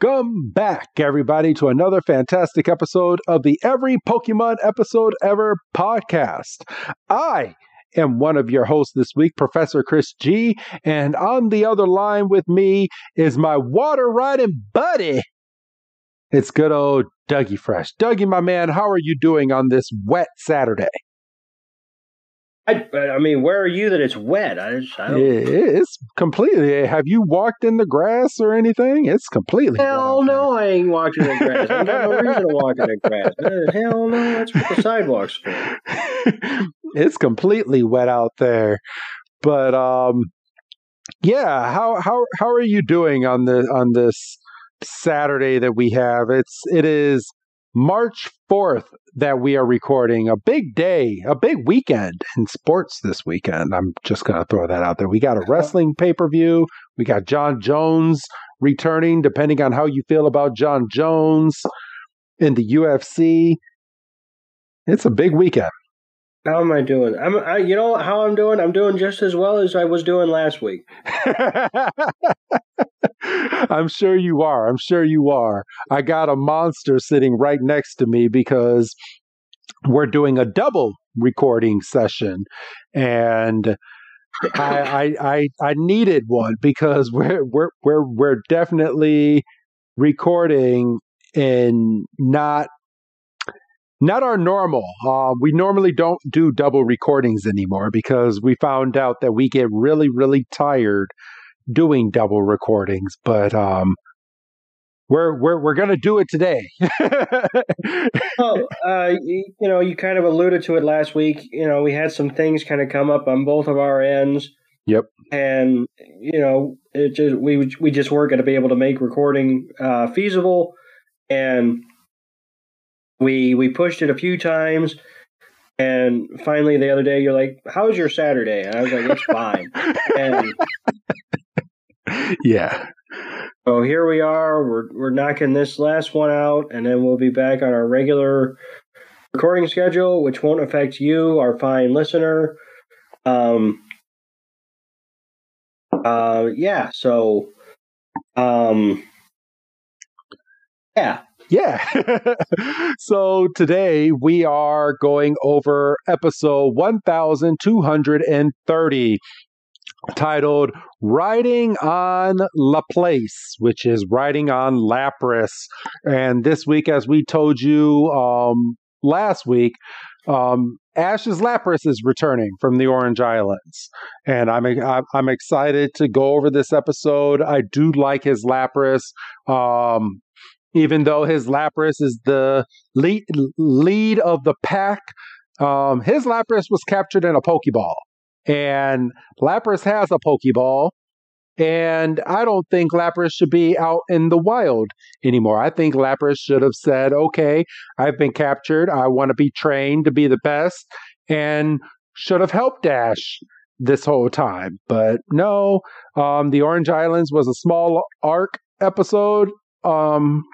Welcome back, everybody, to another fantastic episode of the Every Pokemon Episode Ever podcast. I am one of your hosts this week, Professor Chris G, and on the other line with me is my water riding buddy. It's good old Dougie Fresh. Dougie, my man, how are you doing on this wet Saturday? I, I mean, where are you that it's wet? I, just, I don't. It's completely. Have you walked in the grass or anything? It's completely. Hell no, I ain't walking in the grass. I got no reason to walk in the grass. Uh, hell no, that's what the sidewalks for. it's completely wet out there, but um, yeah. How how how are you doing on the on this Saturday that we have? It's it is March 4th that we are recording. A big day, a big weekend in sports this weekend. I'm just going to throw that out there. We got a wrestling pay per view. We got Jon Jones returning, depending on how you feel about Jon Jones in the UFC. It's a big weekend. How am I doing? I'm, I, you know how I'm doing. I'm doing just as well as I was doing last week. I'm sure you are. I'm sure you are. I got a monster sitting right next to me because we're doing a double recording session, and I, I I I needed one because we're we're we're we're definitely recording in not not our normal. Uh, we normally don't do double recordings anymore because we found out that we get really, really tired doing double recordings. But um, we're we're we're gonna do it today. well, uh, you, you know, you kind of alluded to it last week. You know, we had some things kind of come up on both of our ends. Yep. And you know, it just we we just weren't going to be able to make recording uh, feasible, and we we pushed it a few times and finally the other day you're like how's your saturday? And i was like it's fine. And yeah. So here we are we're we're knocking this last one out and then we'll be back on our regular recording schedule which won't affect you our fine listener. Um uh yeah so um yeah yeah. so today we are going over episode 1230 titled Riding on Laplace, which is riding on Lapras. And this week, as we told you um, last week, um, Ash's Lapras is returning from the Orange Islands, and I'm I'm excited to go over this episode. I do like his Lapras. Um, even though his Lapras is the lead, lead of the pack. Um, his Lapras was captured in a Pokeball, and Lapras has a Pokeball. And I don't think Lapras should be out in the wild anymore. I think Lapras should have said, okay, I've been captured. I want to be trained to be the best, and should have helped Ash this whole time. But no, um, the Orange Islands was a small arc episode um,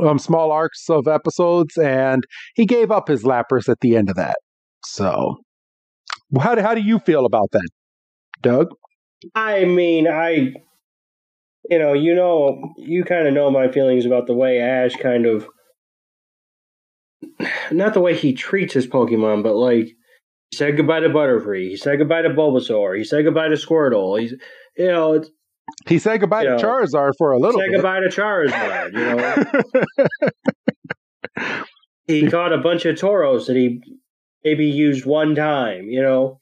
um, small arcs of episodes, and he gave up his Lapras at the end of that. So, how do, how do you feel about that, Doug? I mean, I, you know, you know, you kind of know my feelings about the way Ash kind of, not the way he treats his Pokemon, but like he said goodbye to Butterfree, he said goodbye to Bulbasaur, he said goodbye to Squirtle. He's, you know, it's he said goodbye you to know, Charizard for a little. Say bit. goodbye to Charizard. You know, he caught a bunch of Tauros that he maybe used one time. You know.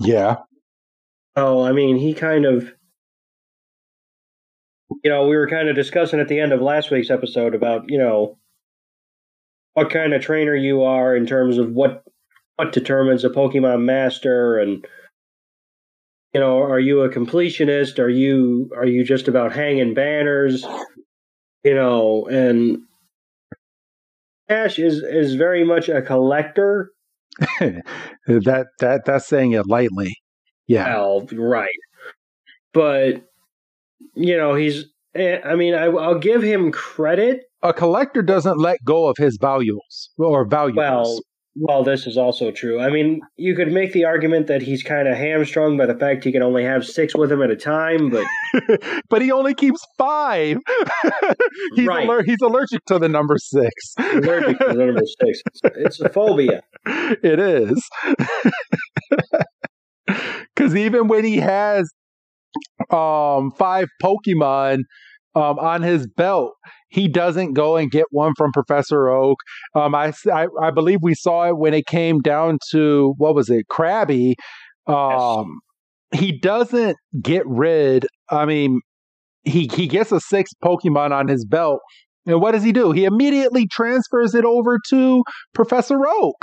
Yeah. Oh, I mean, he kind of. You know, we were kind of discussing at the end of last week's episode about you know what kind of trainer you are in terms of what what determines a Pokemon master and you know, are you a completionist? Are you are you just about hanging banners? You know, and Ash is is very much a collector. that that that's saying it lightly. Yeah. Well, right. But you know, he's eh, I mean, I, will give him credit. A collector doesn't let go of his values or values. Well, well, this is also true. I mean, you could make the argument that he's kind of hamstrung by the fact he can only have six with him at a time, but but he only keeps five. he's, Right. aller- he's allergic to the number six. allergic to the number six. It's, it's a phobia. it is. Because even when he has um five Pokemon um on his belt, he doesn't go and get one from Professor Oak. Um, I, I I believe we saw it when it came down to what was it, Krabby. Um, he doesn't get rid. I mean, he he gets a six Pokemon on his belt, and what does he do? He immediately transfers it over to Professor Oak.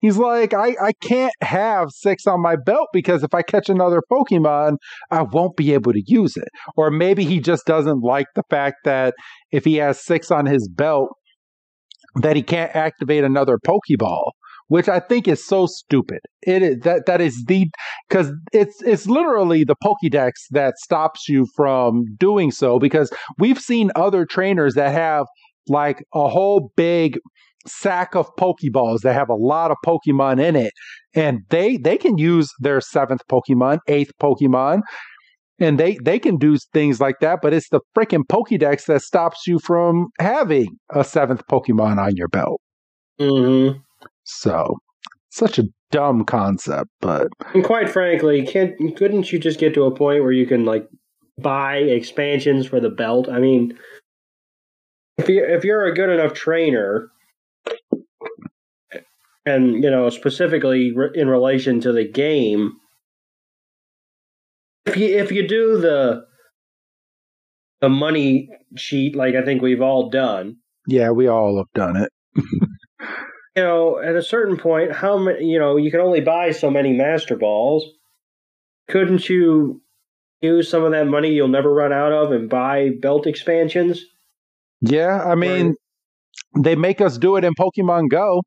He's like, I, I can't have six on my belt because if I catch another Pokemon, I won't be able to use it. Or maybe he just doesn't like the fact that if he has six on his belt, that he can't activate another Pokeball, which I think is so stupid. It is that that is the because it's it's literally the Pokédex that stops you from doing so because we've seen other trainers that have like a whole big sack of Pokeballs that have a lot of Pokemon in it, and they they can use their seventh Pokemon, eighth Pokemon, and they they can do things like that. But it's the freaking Pokédex that stops you from having a seventh Pokemon on your belt. hmm So such a dumb concept, but And quite frankly, can't couldn't you just get to a point where you can like buy expansions for the belt? I mean, if you if you're a good enough trainer, and you know specifically re- in relation to the game, if you if you do the the money sheet like I think we've all done, yeah, we all have done it. you know, at a certain point, how many, you know, you can only buy so many Master Balls. Couldn't you use some of that money you'll never run out of and buy belt expansions? Yeah, I mean, they make us do it in Pokemon Go.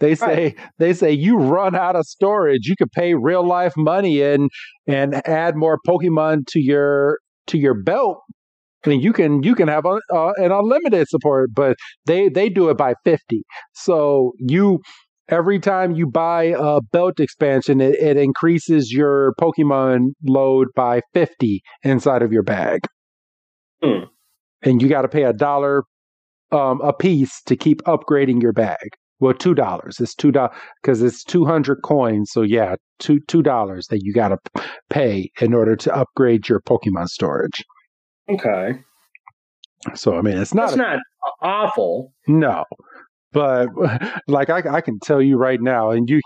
They say they say you run out of storage, you could pay real life money and and add more Pokemon to your to your belt. And you can you can have a, uh, an unlimited support, but they they do it by fifty. So you every time you buy a belt expansion, it, it increases your Pokemon load by fifty inside of your bag, Hmm. and you got to pay a dollar um, a piece to keep upgrading your bag. Well, two dollars. It's two dollars because it's two hundred coins. So yeah, two two dollars that you got to pay in order to upgrade your Pokemon storage. Okay, So I mean, it's not a- not awful. no, but like I, I can tell you right now, and you,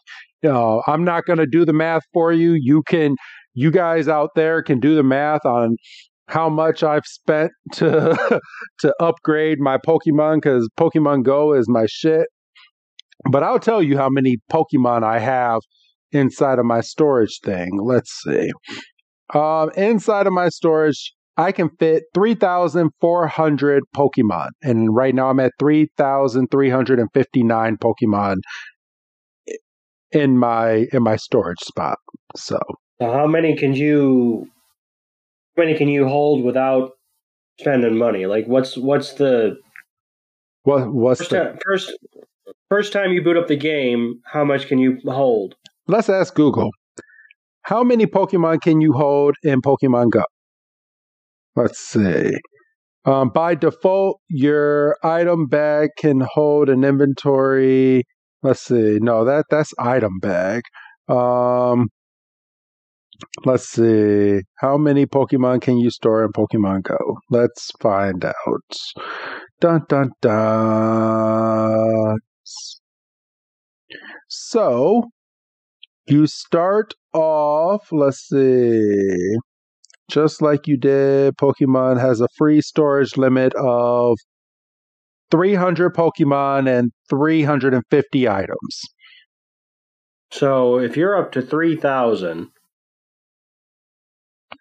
uh, I'm not going to do the math for you. You can, you guys out there can do the math on how much I've spent to to upgrade my Pokemon because Pokemon Go is my shit. But I'll tell you how many Pokemon I have inside of my storage thing. Let's see. Um, inside of my storage, I can fit 3,400 Pokemon. And right now I'm at 3,359 Pokemon in my in my storage spot. So how many can you? How many can you hold without spending money? Like, what's what's the what what's first the, first first time you boot up the game? How much can you hold? let's ask Google. How many Pokemon can you hold in Pokemon Go? Let's see. Um, by default, your item bag can hold an inventory. Let's see. No, that that's item bag. Um, let's see. How many Pokemon can you store in Pokemon Go? Let's find out. Dun dun dun. So you start off. Let's see just like you did, Pokemon has a free storage limit of 300 Pokemon and 350 items. So if you're up to three thousand,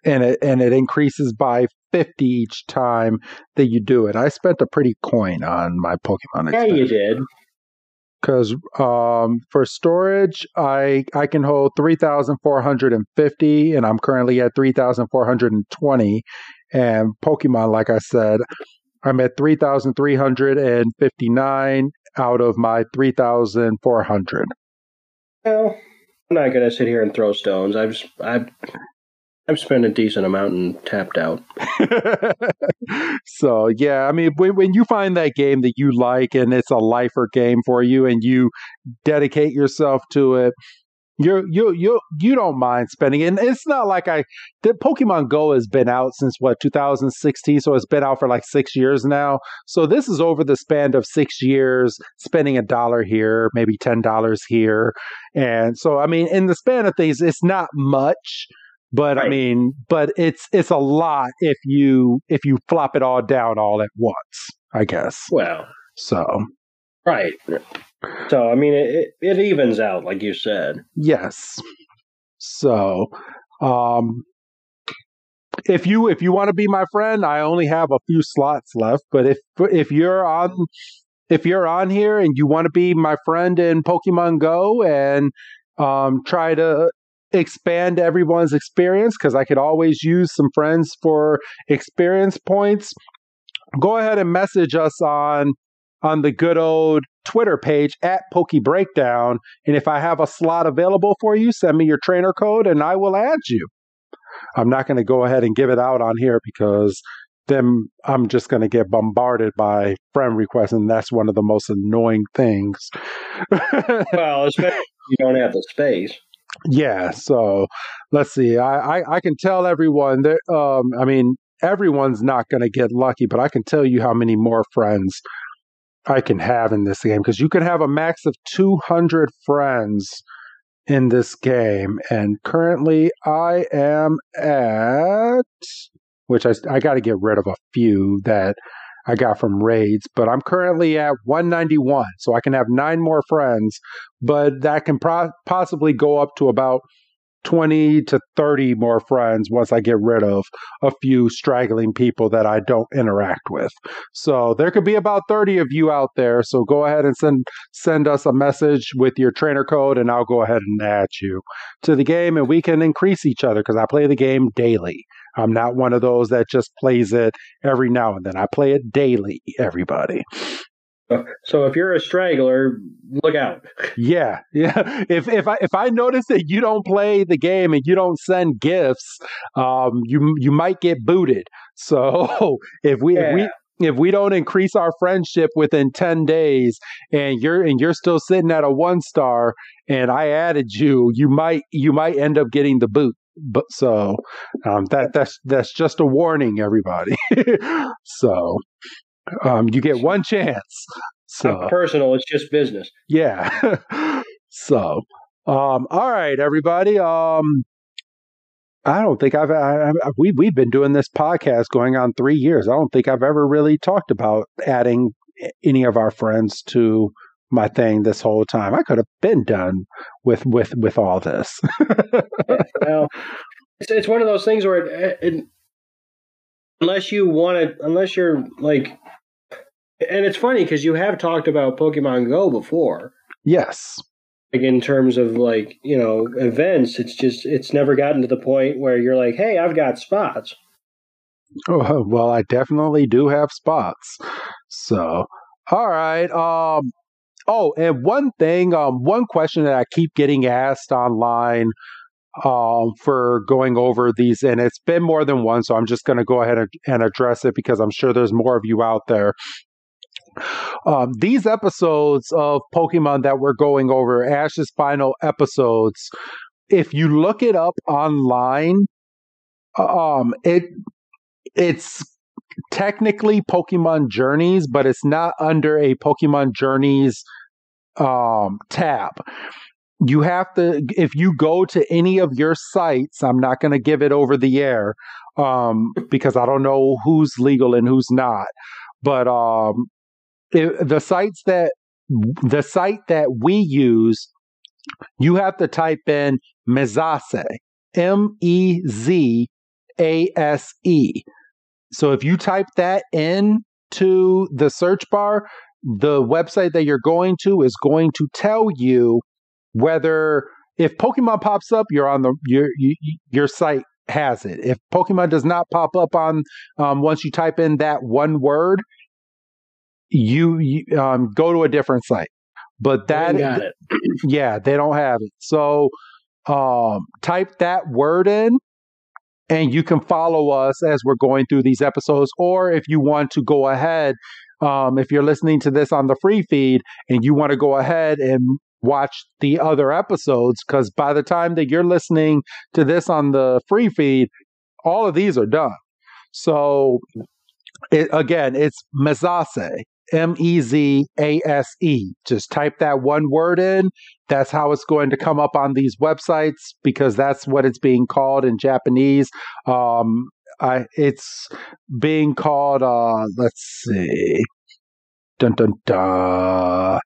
And it and it increases by 50 each time that you do it. I spent a pretty coin on my Pokemon yeah, you did. Because um, for storage, I I can hold three thousand four hundred and fifty, and I'm currently at three thousand four hundred and twenty. And Pokemon, like I said, I'm at 3,359 out of my 3,400. Well, I'm not to sit here and throw stones. I've I've I've spent a decent amount and tapped out. so yeah, I mean, when, when you find that game that you like and it's a lifer game for you, and you dedicate yourself to it, you you you you don't mind spending it. And it's not like I the Pokemon Go has been out since what 2016, so it's been out for like six years now. So this is over the span of six years, spending a dollar here, maybe ten dollars here, and so I mean, in the span of things, it's not much. But right. I mean, but it's it's a lot if you if you flop it all down all at once. I guess. Well, so right. So I mean, it it evens out, like you said. Yes. So, um, if you if you want to be my friend, I only have a few slots left. But if if you're on if you're on here and you want to be my friend in Pokemon Go and um, try to expand everyone's experience, because I could always use some friends for experience points. Go ahead and message us on on the good old Twitter page at Pokey Breakdown. And if I have a slot available for you, send me your trainer code and I will add you. I'm not going to go ahead and give it out on here because then I'm just going to get bombarded by friend requests, and that's one of the most annoying things. well, especially you don't have the space. Yeah, so let's see. I, I, I can tell everyone that um I mean everyone's not going to get lucky, but I can tell you how many more friends I can have in this game because you can have a max of 200 friends in this game. And currently I am at, which I, I got to get rid of a few that I got from raids, but I'm currently at 191. So I can have nine more friends, but that can pro- possibly go up to about 20 to 30 more friends once I get rid of a few straggling people that I don't interact with. So there could be about 30 of you out there. So go ahead and send send us a message with your trainer code and I'll go ahead and add you to the game and we can increase each other because I play the game daily. I'm not one of those that just plays it every now and then. I play it daily, everybody. So if you're a straggler, look out. Yeah, yeah. If if I if I notice that you don't play the game and you don't send gifts, um, you you might get booted. So if we yeah. if we if we don't increase our friendship within 10 days and you're and you're still sitting at a one star and I added you, you might you might end up getting the boot. But so um, that that's that's just a warning, everybody. so um, you get one chance. So Not personal, it's just business. Yeah. so, um, all right, everybody. Um, I don't think I've I, I, we we've been doing this podcast going on three years. I don't think I've ever really talked about adding any of our friends to my thing this whole time. I could have been done with with with all this. well, it's it's one of those things where it, it, unless you want to, unless you're like and it's funny because you have talked about Pokemon Go before. Yes. Like in terms of like, you know, events, it's just it's never gotten to the point where you're like, "Hey, I've got spots." Oh, well, I definitely do have spots. So, all right. Um oh, and one thing, um one question that I keep getting asked online um, for going over these, and it's been more than one, so I'm just going to go ahead and, address it because I'm sure there's more of you out there. Um, these episodes of Pokemon that we're going over, Ash's final episodes, if you look it up online, um, it it's technically Pokemon Journeys, but it's not under a Pokemon Journeys um, tab. You have to, if you go to any of your sites, I'm not going to give it over the air um, because I don't know who's legal and who's not. But um, it, the sites that the site that we use, you have to type in Mezase, M E Z A S E. So if you type that in to the search bar, the website that you're going to is going to tell you whether if Pokemon pops up, you're on the your your site has it. If Pokemon does not pop up on um, once you type in that one word, you, you um, go to a different site. But that, yeah, they don't have it. So um, type that word in and you can follow us as we're going through these episodes. Or if you want to go ahead, um, if you're listening to this on the free feed and you want to go ahead and watch the other episodes, because by the time that you're listening to this on the free feed, all of these are done. So it, again, it's Mezase. M E Z A S E. Just type that one word in. That's how it's going to come up on these websites because that's what it's being called in Japanese. Um, I, it's being called, uh, let's see. Dun dun dun.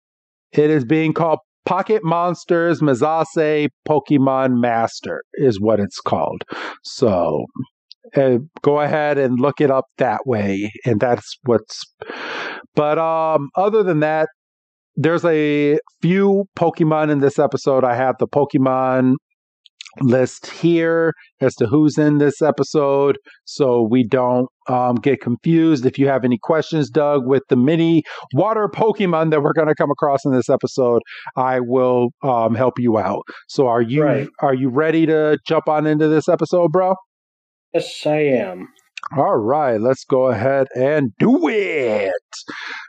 It is being called Pocket Monsters Mezase Pokemon Master, is what it's called. So uh, go ahead and look it up that way. And that's what's but um, other than that, there's a few Pokemon in this episode. I have the Pokemon list here as to who's in this episode so we don't um, get confused. If you have any questions, Doug, with the mini water Pokemon that we're going to come across in this episode, I will um, help you out. So are you Right. are you ready to jump on into this episode, bro? Yes, I am. All right, let's go ahead and do it.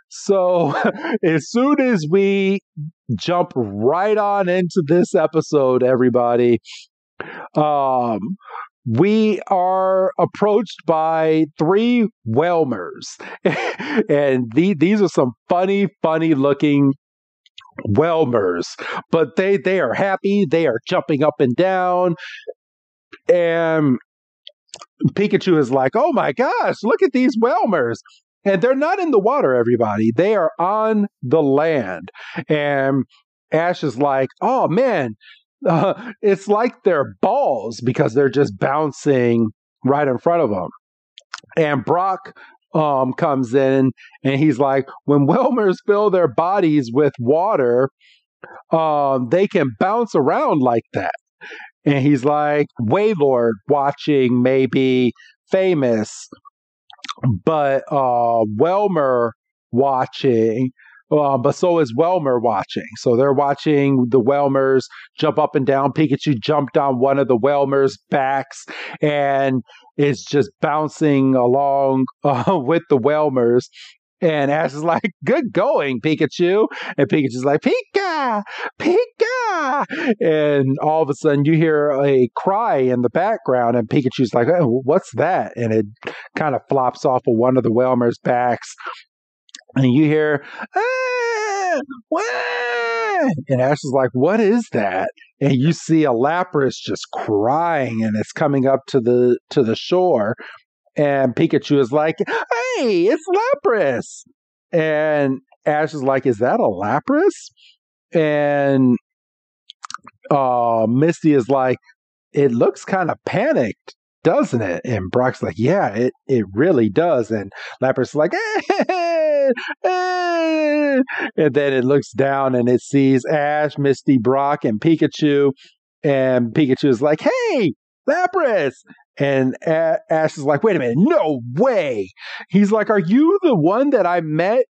So, as soon as we jump right on into this episode, everybody, um, we are approached by three Wailmers, and the, these are some funny, funny looking Wailmers, but they they are happy. They are jumping up and down, and Pikachu is like, "Oh my gosh, look at these Wailmers." And they're not in the water, everybody. They are on the land. And Ash is like, "Oh man, uh, it's like they're balls because they're just bouncing right in front of them." And Brock um, comes in and he's like, "When Wailmers fill their bodies with water, um, they can bounce around like that." And he's like, Wailord watching maybe famous, but uh, Wailmer watching, uh, but so is Wailmer watching. So they're watching the Wailmers jump up and down. Pikachu jumped on one of the Wailmers' backs and is just bouncing along uh, with the Wailmers. And Ash is like, good going, Pikachu. And Pikachu's like, Pika, Pika. And all of a sudden you hear a cry in the background, and Pikachu's like, oh, what's that? And it kind of flops off of one of the Wailmer's backs. And you hear, ah, wah! and Ash is like, what is that? And you see a Lapras just crying, and it's coming up to the to the shore. And Pikachu is like, hey, it's Lapras. And Ash is like, is that a Lapras? And uh, Misty is like, it looks kind of panicked, doesn't it? And Brock's like, yeah, it, it really does. And Lapras is like, eh, eh. and then it looks down and it sees Ash, Misty, Brock, and Pikachu. And Pikachu is like, hey, Lapras. And A- Ash is like, wait a minute, no way. He's like, are you the one that I met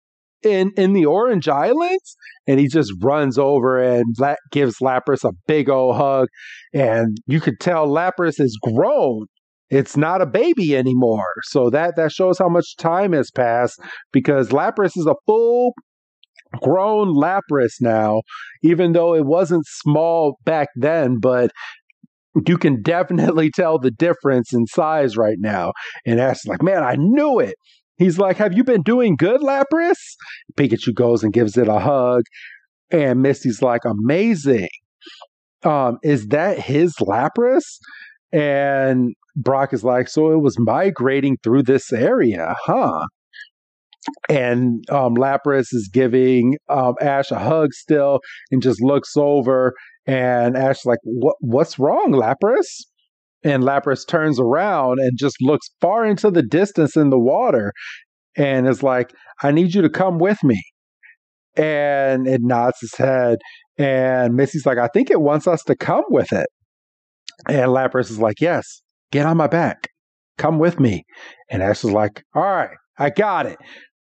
in in the Orange Islands? And he just runs over and la- gives Lapras a big old hug. And you could tell Lapras is grown. It's not a baby anymore. So that that shows how much time has passed because Lapras is a full grown Lapras now, even though it wasn't small back then, but you can definitely tell the difference in size right now. And Ash like, man, I knew it. He's like, have you been doing good, Lapras? Pikachu goes and gives it a hug. And Misty's like, amazing. Um, is that his Lapras? And Brock is like, so it was migrating through this area, huh? And um, Lapras is giving um, Ash a hug still and just looks over and Ash's like, "What? What's wrong, Lapras?" And Lapras turns around and just looks far into the distance in the water, and is like, "I need you to come with me." And it nods his head, and Misty's like, "I think it wants us to come with it." And Lapras is like, "Yes, get on my back. Come with me. And Ash is like, all right, I got it.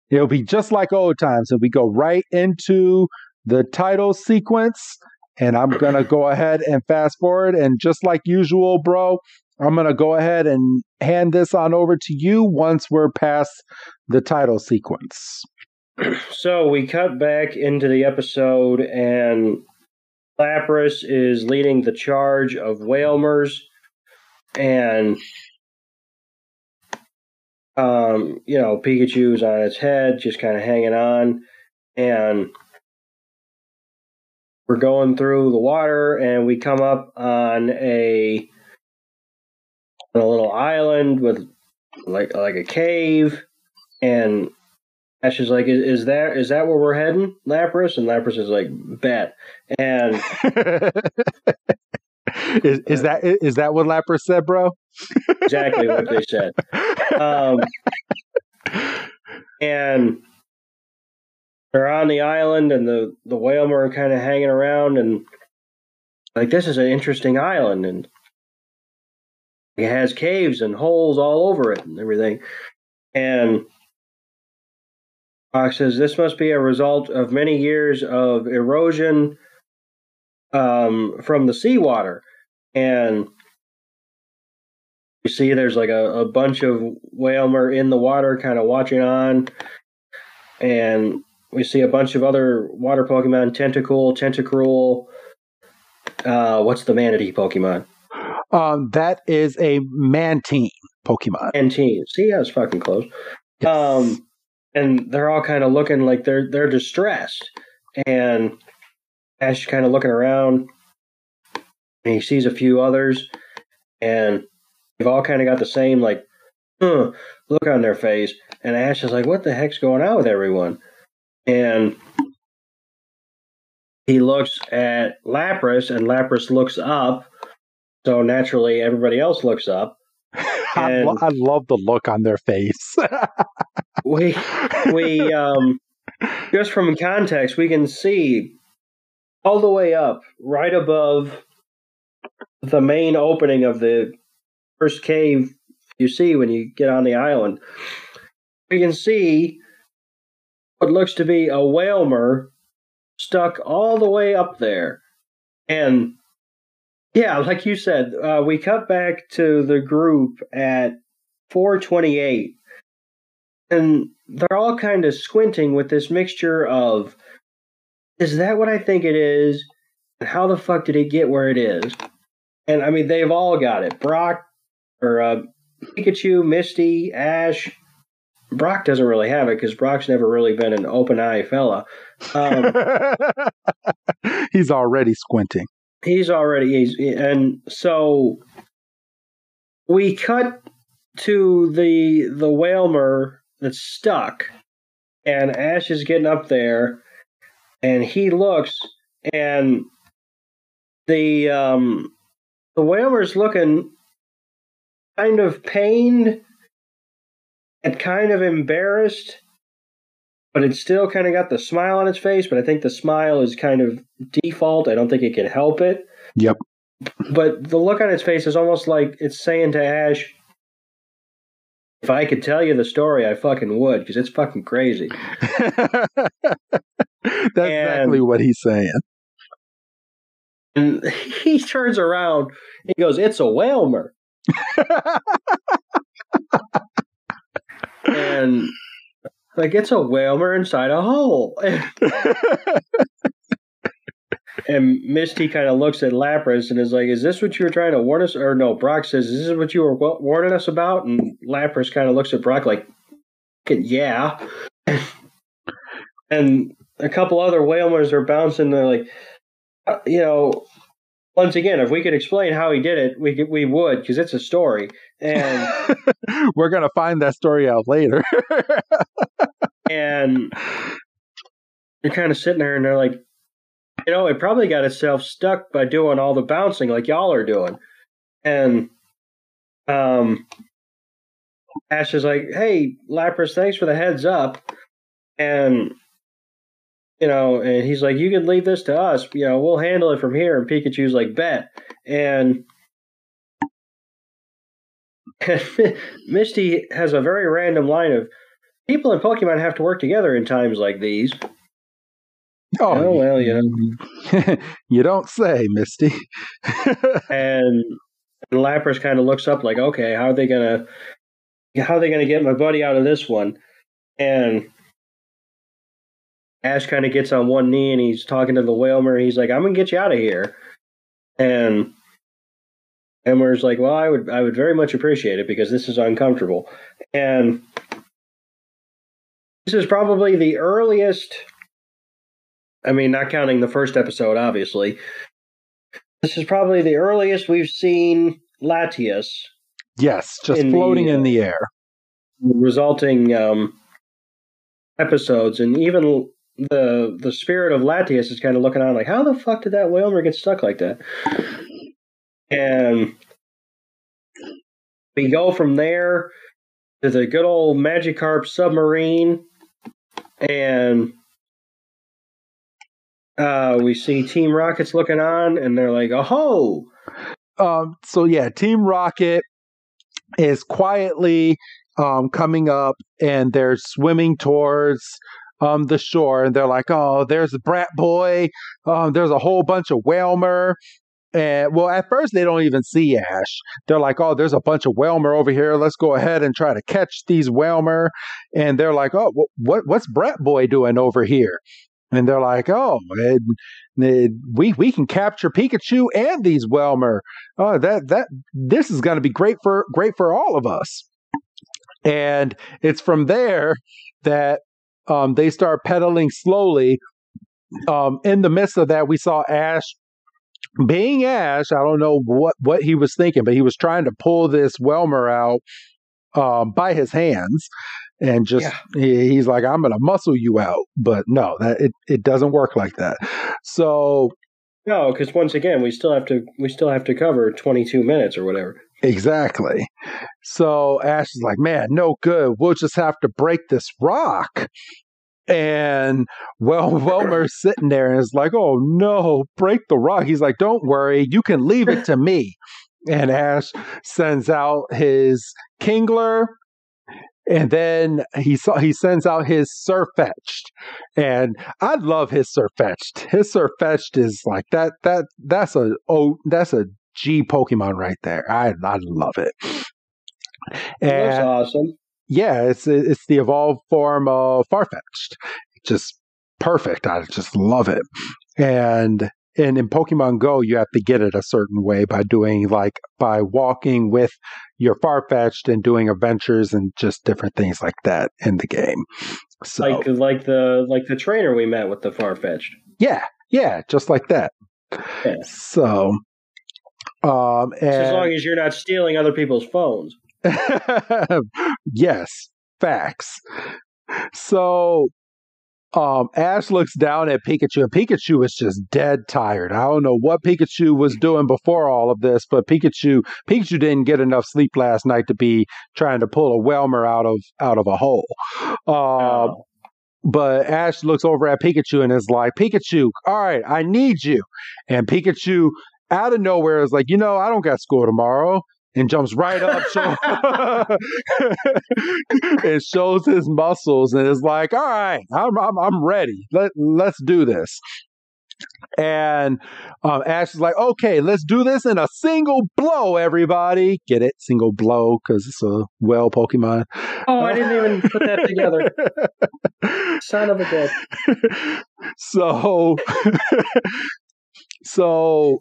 It'll be just like old times. And we go right into the title sequence. And I'm going to go ahead and fast forward. And just like usual, bro, I'm going to go ahead and hand this on over to you once we're past the title sequence. So we cut back into the episode, and Lapras is leading the charge of Wailmers, and um, you know Pikachu's on its head, just kind of hanging on, and we're going through the water, and we come up on a on a little island with like like a cave, and Ash is like, is, is that is that where we're heading, Lapras? And Lapras is like, bet. And is, is that is that what Lapras said, bro? exactly what they said. Um, and they're on the island, and the the Wailmer are kind of hanging around, and like this is an interesting island, and it has caves and holes all over it and everything, and Brock says this must be a result of many years of erosion um, from the seawater. And you see there's like a, a bunch of Wailmer in the water kind of watching on. And we see a bunch of other water Pokemon, Tentacool, Tentacruel. Uh, what's the Manatee Pokemon? Um, that is a Mantine Pokemon. Mantine. See, I was fucking close. Yes. Um, and they're all kind of looking like they're they're distressed. And Ash is kind of looking around, and he sees a few others, and they've all kind of got the same like huh, look on their face. And Ash is like, "What the heck's going on with everyone?" And he looks at Lapras, and Lapras looks up. So naturally, everybody else looks up. I, lo- I, love the look on their face. we we um just from context, we can see all the way up, right above the main opening of the first cave you see when you get on the island. We can see what looks to be a Wailmer stuck all the way up there. And yeah, like you said, uh, we cut back to the group at 428 and they're all kind of squinting with this mixture of is that what I think it is? And how the fuck did it get where it is? And I mean, they've all got it. Brock, or uh, Pikachu, Misty, Ash. Brock doesn't really have it because Brock's never really been an open eye fella. Um, he's already squinting. He's already, he's, and so we cut to the the Wailmer that's stuck, and Ash is getting up there, and he looks, and the um, the Wailmer's looking kind of pained and kind of embarrassed, but it's still kind of got the smile on its face. But I think the smile is kind of default. I don't think it can help it. Yep. But the look on its face is almost like it's saying to Ash, if I could tell you the story, I fucking would because it's fucking crazy. That's and, exactly what he's saying. And he turns around. He goes, "It's a Wailmer." and like it's a Wailmer inside a hole. And Misty kind of looks at Lapras and is like, "Is this what you were trying to warn us?" Or no, Brock says, "Is this what you were warning us about?" And Lapras kind of looks at Brock like, "Yeah." and a couple other Wailmers are bouncing. They're like, uh, you know, once again, if we could explain how he did it, we we would because it's a story, and we're gonna find that story out later. and you're kind of sitting there, and they're like, you know, it probably got itself stuck by doing all the bouncing like y'all are doing. And um Ash is like, Hey, Lapras, thanks for the heads up. And you know, and he's like, You can leave this to us, you know, we'll handle it from here. And Pikachu's like, Bet. And Misty has a very random line of people in Pokemon have to work together in times like these. Oh, Oh, well, you know. you don't say, Misty. and, and Lapras kind of looks up like, okay, how are they gonna how are they gonna get my buddy out of this one? And Ash kind of gets on one knee and he's talking to the Wailmer. He's like, I'm gonna get you out of here. And Emmer's like, well, I would I would very much appreciate it because this is uncomfortable. And this is probably the earliest I mean, not counting the first episode, obviously. This is probably the earliest we've seen Latias yes, just In the, floating in uh, the air. resulting um, episodes, and even the the spirit of Latias is kind of looking on like, how the fuck did that Wailmer get stuck like that? And we go from there to the good old Magikarp submarine, and uh, we see Team Rockets looking on, and they're like, "Oh, Um, so yeah, Team Rocket is quietly um, coming up, and they're swimming towards um, the shore, and they're like, "Oh, there's a Brat Boy. Um, there's a whole bunch of Wailmer." And well, at first they don't even see Ash. They're like, "Oh, there's a bunch of Wailmer over here. Let's go ahead and try to catch these Wailmer." And they're like, "Oh, wh- what what's Brat Boy doing over here?" And they're like, "Oh, and, and we we can capture Pikachu and these Wailmer. Oh, that that this is going to be great for great for all of us." And it's from there that um, they start pedaling slowly. Um, in the midst of that, we saw Ash being Ash, I don't know what what he was thinking, but he was trying to pull this Wailmer out um, by his hands, and just Yeah. he, he's like, "I'm going to muscle you out," but no, that it it doesn't work like that. So no," because once again, we still have to we still have to cover twenty two minutes or whatever. exactly, so Ash is like, "Man, no good. We'll just have to break this rock." And well, Wailmer's sitting there and is like, "Oh no, break the rock." He's like, "Don't worry, you can leave it to me." And Ash sends out his Kingler, and then he saw he sends out his Sirfetch'd, and I love his Sirfetch'd. His Sirfetch'd is like that that that's a oh that's a G Pokemon right there. I I love it. It looks awesome. Yeah, it's it's the evolved form of Farfetch'd. Just perfect. I just love it. And and in Pokemon Go, you have to get it a certain way by doing like by walking with your Farfetch'd and doing adventures and just different things like that in the game. So Like like the like the trainer we met with the Farfetch'd. yeah, yeah, just like that. Yeah. So um and As long as you're not stealing other people's phones. yes, facts. So um Ash looks down at Pikachu and Pikachu is just dead tired. I don't know what Pikachu was doing before all of this, but Pikachu Pikachu didn't get enough sleep last night to be trying to pull a Wailmer out of out of a hole. Um Oh. but Ash looks over at Pikachu and is like, Pikachu, all right, I need you. And Pikachu, out of nowhere, is like, you know, I don't got school tomorrow. And jumps right up show- and shows his muscles and is like, all right, I'm, I'm, I'm ready. Let, let's do this. And um, Ash is like, okay, let's do this in a single blow, everybody. Get it? Single blow because it's a well Pokemon. Oh, I didn't even put that together. Son of a bitch. so so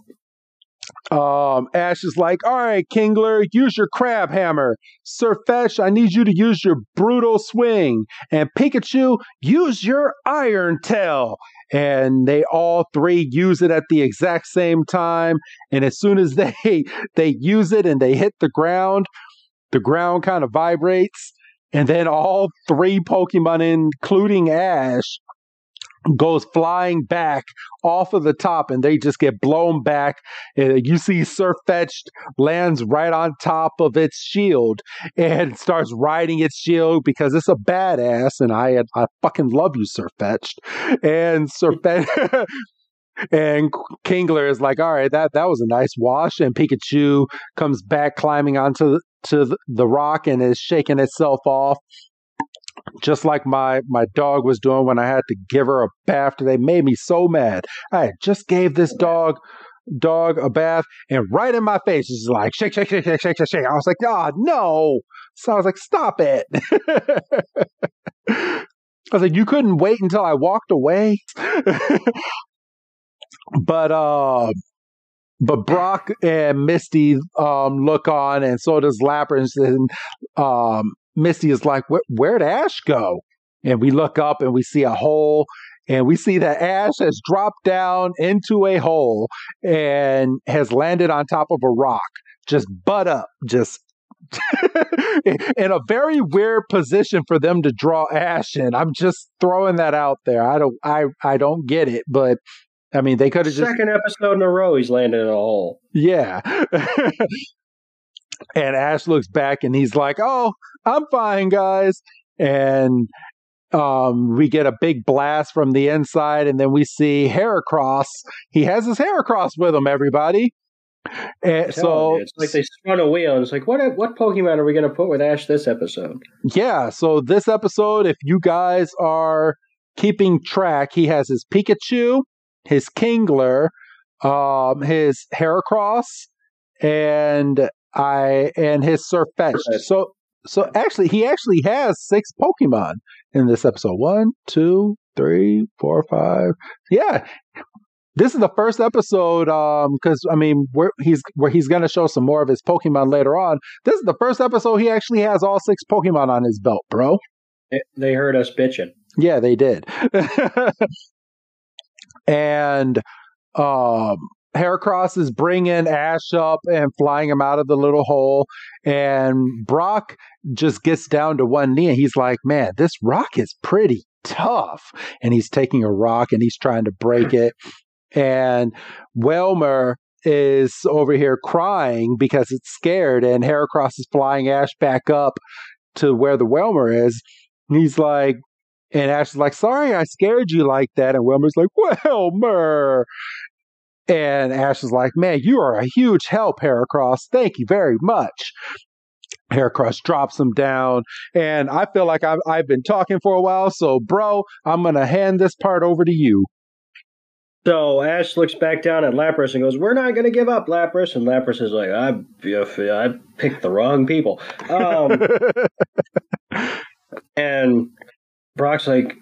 um ash is like all right kingler use your Crabhammer. Sir fetch i need you to use your brutal swing. And pikachu use your iron tail. And they all three use it at the exact same time. And as soon as they they use it and they hit the ground the ground kind of vibrates. And then all three pokemon including ash goes flying back off of the top and they just get blown back. And you see Sirfetch'd lands right on top of its shield and starts riding its shield because it's a badass and I I fucking love you Sirfetch'd. And Sirfetch'd and Kingler is like, "All right, that that was a nice wash." And Pikachu comes back climbing onto the, to the rock and is shaking itself off, just like my my dog was doing when I had to give her a bath. They made me so mad. I just gave this dog dog a bath and right in my face is like shake shake shake shake shake shake shake. I was like, "Oh no!" So I was like, "Stop it." I was like, you couldn't wait until I walked away. but uh but Brock and Misty um look on and so does Lapras and um Misty is like, where'd Ash go? And we look up and we see a hole and we see that Ash has dropped down into a hole and has landed on top of a rock, just butt up, just in a very weird position for them to draw Ash in. I'm just throwing that out there. I don't I I don't get it, but I mean they could have just second episode in a row he's landed in a hole. Yeah. and Ash looks back and he's like, "Oh, I'm fine, guys." And um, we get a big blast from the inside, and then we see Heracross. He has his Heracross with him, everybody. And so you, it's like they spun a wheel, and it's like, what what Pokemon are we going to put with Ash this episode? Yeah, so this episode, if you guys are keeping track, he has his Pikachu, his Kingler, um, his Heracross, and I and his Sirfetch'd. So so actually, he actually has six Pokemon in this episode. One, two, three, four, five. Yeah, this is the first episode um, because I mean where he's where he's going to show some more of his Pokemon later on. This is the first episode he actually has all six Pokemon on his belt, bro. They heard us bitching. Yeah, they did. and um, Heracross is bringing Ash up and flying him out of the little hole, and Brock just gets down to one knee and he's like, "Man, this rock is pretty." tough and he's taking a rock and he's trying to break it and Wailmer is over here crying because it's scared, and Heracross is flying Ash back up to where the Wailmer is. And he's like, and Ash is like, sorry, I scared you like that. And Wailmer's like, Wailmer. And Ash is like, man, you are a huge help, Heracross. Thank you very much. Heracross drops him down, and I feel like I've, I've been talking for a while. So, bro, I'm going to hand this part over to you. So Ash looks back down at Lapras and goes, "We're not going to give up, Lapras." And Lapras is like, "I, I picked the wrong people." Um, and Brock's like,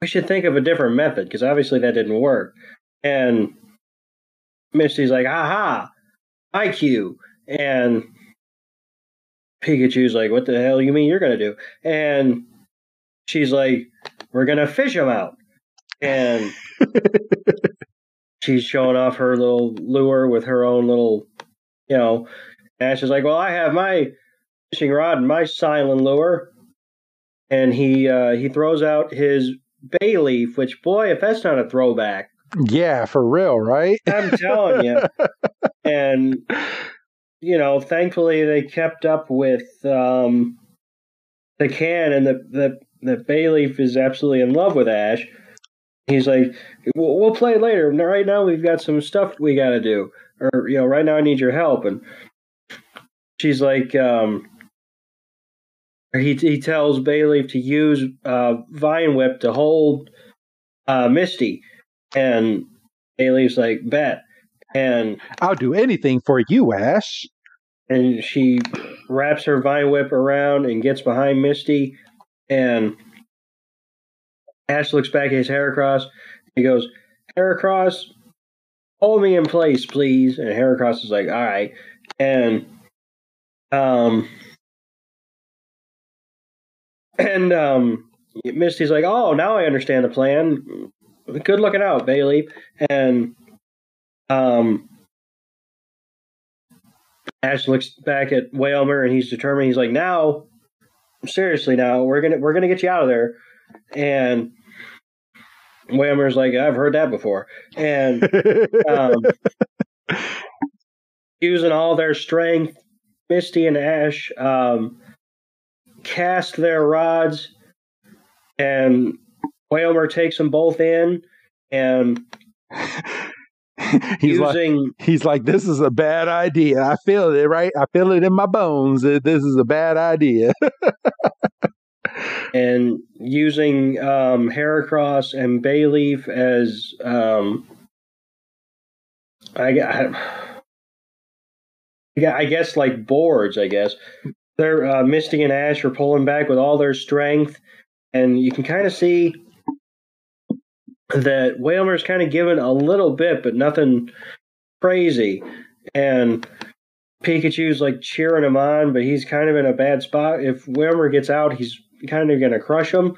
"We should think of a different method because obviously that didn't work." And Misty's like, "Aha, IQ!" And Pikachu's like, "What the hell you mean you're going to do?" And she's like, "We're going to fish him out." And she's showing off her little lure with her own little, you know. Ash is like, "Well, I have my fishing rod and my silent lure," and he uh, he throws out his Bayleef, Which, boy, if that's not a throwback, yeah, for real, right? I'm telling you. and you know, thankfully they kept up with um, the can, and the the the Bayleef is absolutely in love with Ash he's like, we'll, we'll play later. Right now, we've got some stuff we got to do, or you know, right now I need your help. And she's like, um, he he tells Bayleef to use uh, Vine Whip to hold uh, Misty, and Bayleef's like, bet. And I'll do anything for you, Ash. And she wraps her Vine Whip around and gets behind Misty, and Ash looks back at his Heracross. He goes, Heracross, hold me in place, please. And Heracross is like, all right. And um and um Misty's like, oh, now I understand the plan. Good looking out, Bailey. And um Ash looks back at Wailmer and he's determined. He's like, now, seriously, now we're gonna we're gonna get you out of there. And Wailmer's like, I've heard that before. And um, using all their strength, Misty and Ash um, cast their rods, and Wailmer takes them both in, and he's using like he's like this is a bad idea. I feel it right. I feel it in my bones. that This is a bad idea. and using um, Heracross and Bayleef as um, I, I, I guess like boards. I guess they're uh, Misty and Ash are pulling back with all their strength, and you can kind of see that Wailmer's kind of given a little bit, but nothing crazy. And Pikachu's like cheering him on, but he's kind of in a bad spot. If Wailmer gets out, he's kind of going to crush him.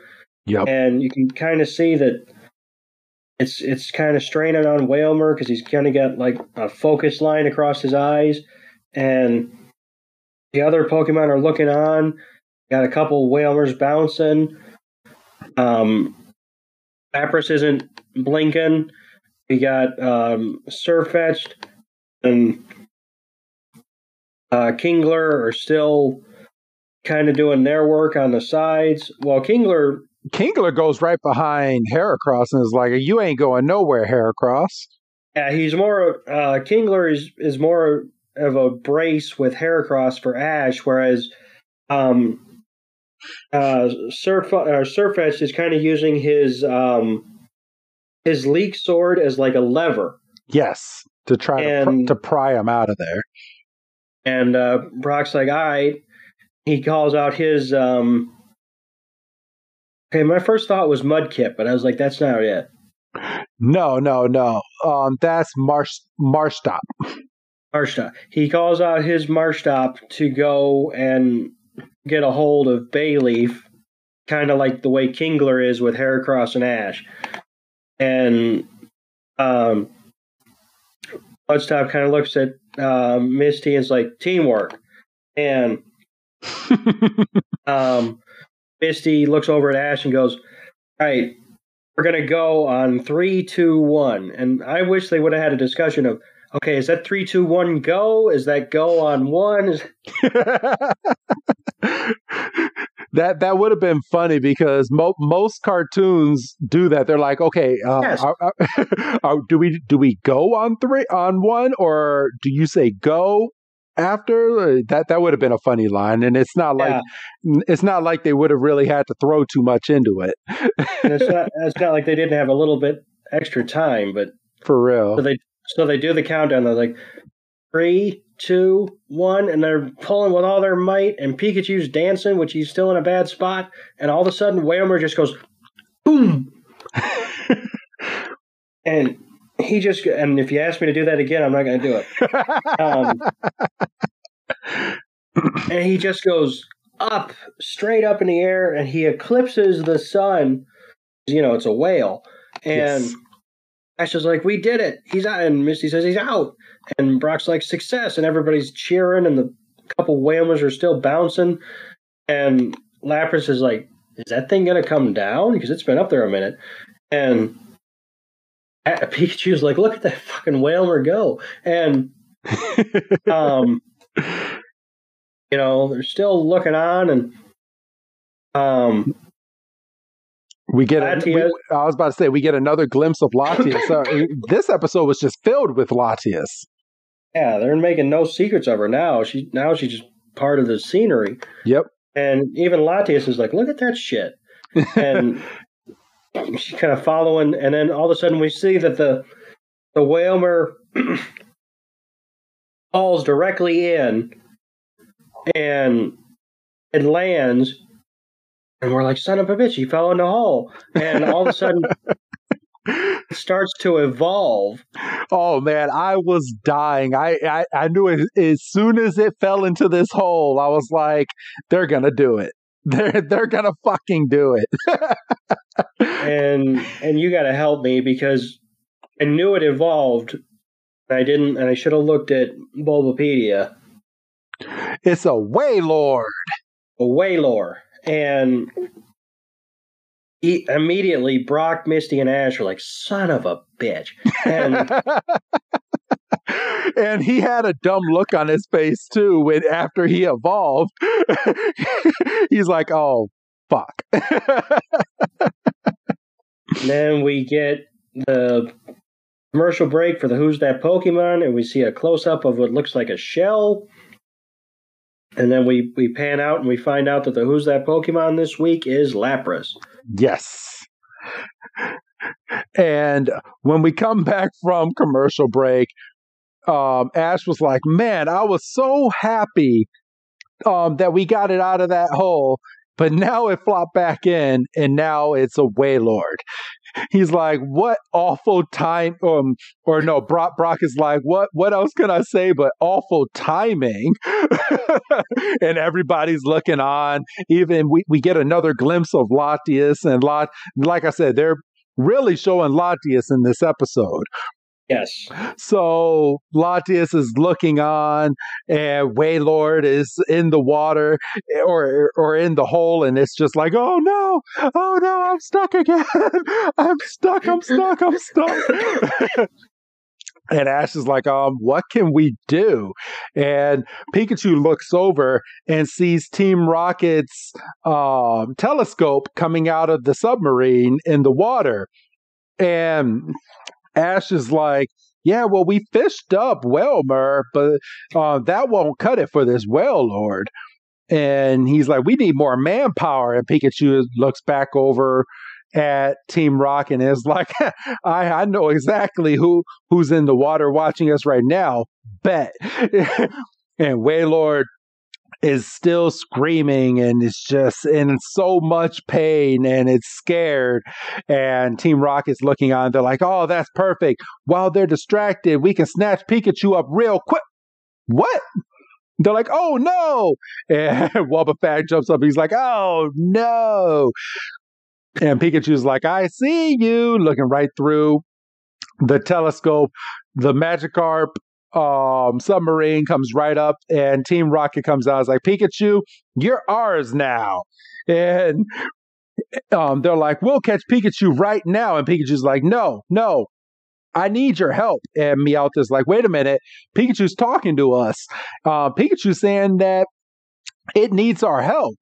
Yep. And you can kind of see that it's it's kind of straining on Wailmer because he's kind of got like a focus line across his eyes, and the other Pokemon are looking on. Got a couple Wailmers bouncing. Um, Lapras isn't blinking. We got um, Sirfetch'd and uh, Kingler are still kind of doing their work on the sides. Well, Kingler Kingler goes right behind Heracross and is like, "You ain't going nowhere, Heracross." Yeah, he's more. Uh, Kingler is is more of a brace with Heracross for Ash, whereas um, uh, Surf uh, Sirfetch'd is kind of using his um, his leek sword as like a lever. Yes, to try And- to, pr- to pry him out of there. And uh, Brock's like, all right. He calls out his. Um, okay, my first thought was Mudkip, but I was like, that's not it. No, no, no. Um, that's Marsh Marstop. Marshta. He calls out his Marshtomp to go and get a hold of Bayleef, kind of like the way Kingler is with Heracross and Ash. And um, Bloodstop kind of looks at um, Misty and is like, teamwork. And um, Misty looks over at Ash and goes, All right, we're going to go on three, two, one. And I wish they would have had a discussion of, okay, is that three, two, one, go? Is that go on one? That that would have been funny because mo- most cartoons do that. They're like, okay, uh, Yes. are- are- are- do we do we go on three on one or do you say go after? That that would have been a funny line, and it's not like Yeah. it's not like they would have really had to throw too much into it it's not, it's not like they didn't have a little bit extra time, but for real. so they so they do the countdown. They're like three, two, one, and they're pulling with all their might. And Pikachu's dancing, which he's still in a bad spot. And all of a sudden, Wailmer just goes boom, and he just and if you ask me to do that again, I'm not going to do it. Um, and he just goes up, straight up in the air, and he eclipses the sun. You know, it's a whale, and. Yes. Ash is like, "We did it! He's out!" And Misty says, "He's out!" And Brock's like, "Success!" And everybody's cheering, and the couple whalers are still bouncing. And Lapras is like, "Is that thing gonna come down? Because it's been up there a minute." And Pikachu's like, "Look at that fucking whaler go!" And um, you know, they're still looking on, and um, We get. A, we, I was about to say we get another glimpse of Latias. So, this episode was just filled with Latias. yeah, they're making no secrets of her now. She now she's just part of the scenery. Yep. And even Latias is like, look at that shit. And she's kind of following, and then all of a sudden we see that the the Wailmer falls directly in and it lands and we're like, son of a bitch, he fell in the hole. And all of a sudden it starts to evolve. Oh man, I was dying. I I, I knew it as soon as it fell into this hole. I was like, they're gonna do it. They're they're gonna fucking do it. And and you gotta help me because I knew it evolved. I didn't and I should have looked at Bulbapedia. it's a Wailord. a Wailor, and he, immediately Brock, Misty, and Ash are like, "Son of a bitch!" And and he had a dumb look on his face too when after he evolved. He's like, oh fuck. then we get the commercial break for the Who's That Pokemon, and we see a close up of what looks like a shell. And then we, we pan out and we find out that the Who's That Pokemon this week is Lapras. Yes. And when we come back from commercial break, um, Ash was like, Man, I was so happy um, that we got it out of that hole, but now it flopped back in, and now it's a Wailord. He's like, "What awful time?" Um, or no, Brock. Brock is like, "What? What else can I say but awful timing?" and everybody's looking on. Even we, we get another glimpse of Latias and Lot. Like I said, they're really showing Latias in this episode. Yes. So Latias is looking on, and Wailord is in the water or or in the hole, and it's just like, oh no, oh no, I'm stuck again. I'm stuck. I'm stuck. I'm stuck. And Ash is like, um, what can we do? And Pikachu looks over and sees Team Rocket's um, telescope coming out of the submarine in the water. And Ash is like, yeah, well, we fished up Wailmer, but uh, that won't cut it for this Wailord. And he's like, we need more manpower. And Pikachu looks back over at Team Rocket and is like, I, I know exactly who who's in the water watching us right now. Bet. and Wailord is still screaming and is just in so much pain and it's scared. And Team Rocket's looking on. They're like, oh, that's perfect. While they're distracted, we can snatch Pikachu up real quick. What? They're like, oh no. And Wobbuffet jumps up. He's like, oh no. And Pikachu's like, I see you, looking right through the telescope. The Magikarp um, submarine comes right up, and Team Rocket comes out. It's like, Pikachu, you're ours now. And um, they're like, we'll catch Pikachu right now. And Pikachu's like, no, no, I need your help. And Meowth's like, wait a minute, Pikachu's talking to us. Uh, Pikachu's saying that it needs our help.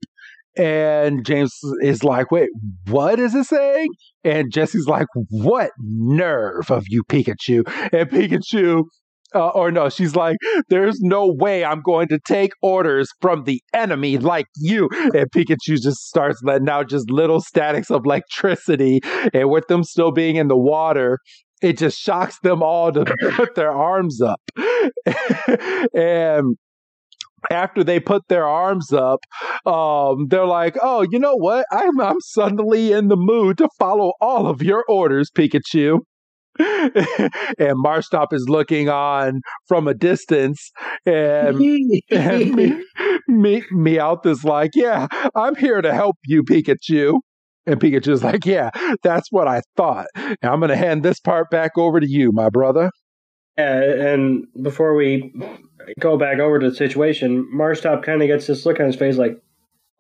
And James is like, wait, what is it saying? And Jessie's like, what nerve of you, Pikachu? And Pikachu, uh, or no, she's like, there's no way I'm going to take orders from the enemy like you. And Pikachu just starts letting out just little statics of electricity. And with them still being in the water, it just shocks them all to put their arms up. and after they put their arms up, um, they're like, "Oh, you know what? I'm I'm suddenly in the mood to follow all of your orders, Pikachu." and Marshtomp is looking on from a distance, and, and me, me, Meowth is like, "Yeah, I'm here to help you, Pikachu." And Pikachu's like, "Yeah, that's what I thought." Now I'm going to hand this part back over to you, my brother. Yeah, and before we go back over to the situation, Marshtomp kind of gets this look on his face like,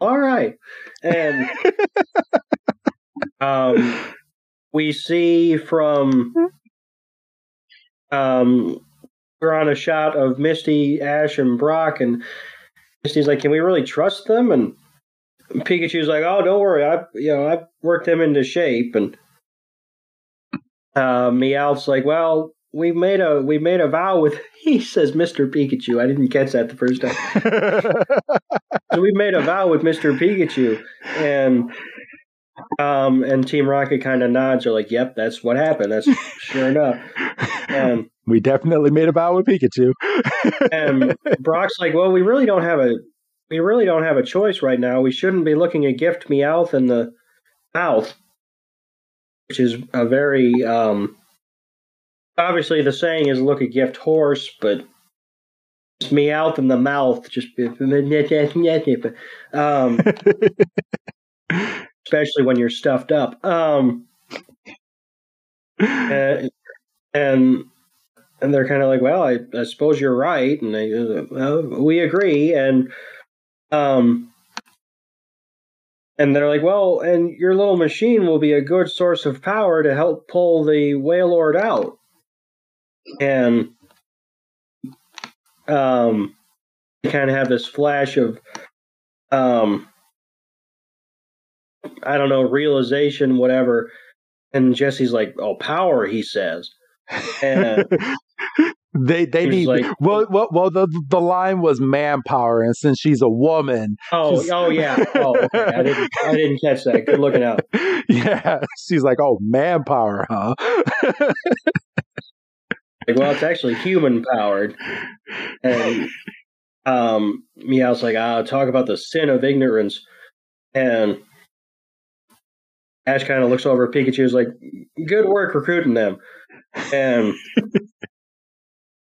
all right. And um, we see from um, we're on a shot of Misty, Ash, and Brock, and Misty's like, "Can we really trust them?" And Pikachu's like, "Oh, don't worry, I you know I worked them into shape." And uh, Meowth's like, "Well, we made a we made a vow with he says Mr. Pikachu. I didn't catch that the first time. so we made a vow with Mr. Pikachu and um and Team Rocket kind of nods. They're like, "Yep, that's what happened. That's sure enough." And we definitely made a vow with Pikachu. and Brock's like, "Well, we really don't have a we really don't have a choice right now. We shouldn't be looking a gift Meowth in the mouth, which is a very um obviously the saying is look a gift horse, but Meowth in the mouth, just um, especially when you're stuffed up. Um, and, and and they're kind of like, well, I, I suppose you're right, and they, well, we agree, and um, and they're like, well, and your little machine will be a good source of power to help pull the Wailord out and um, kind of have this flash of um, I don't know realization, whatever. And Jessie's like, "Oh, power," he says. And they they need like- well well well the the line was manpower, and since she's a woman, oh, oh yeah. Oh, okay. I didn't, I didn't catch that. Good looking out. yeah, she's like, oh, manpower, huh? Like, well, it's actually human powered. And um, was like, ah, talk about the sin of ignorance. And Ash kind of looks over at Pikachu, is like, good work recruiting them. And,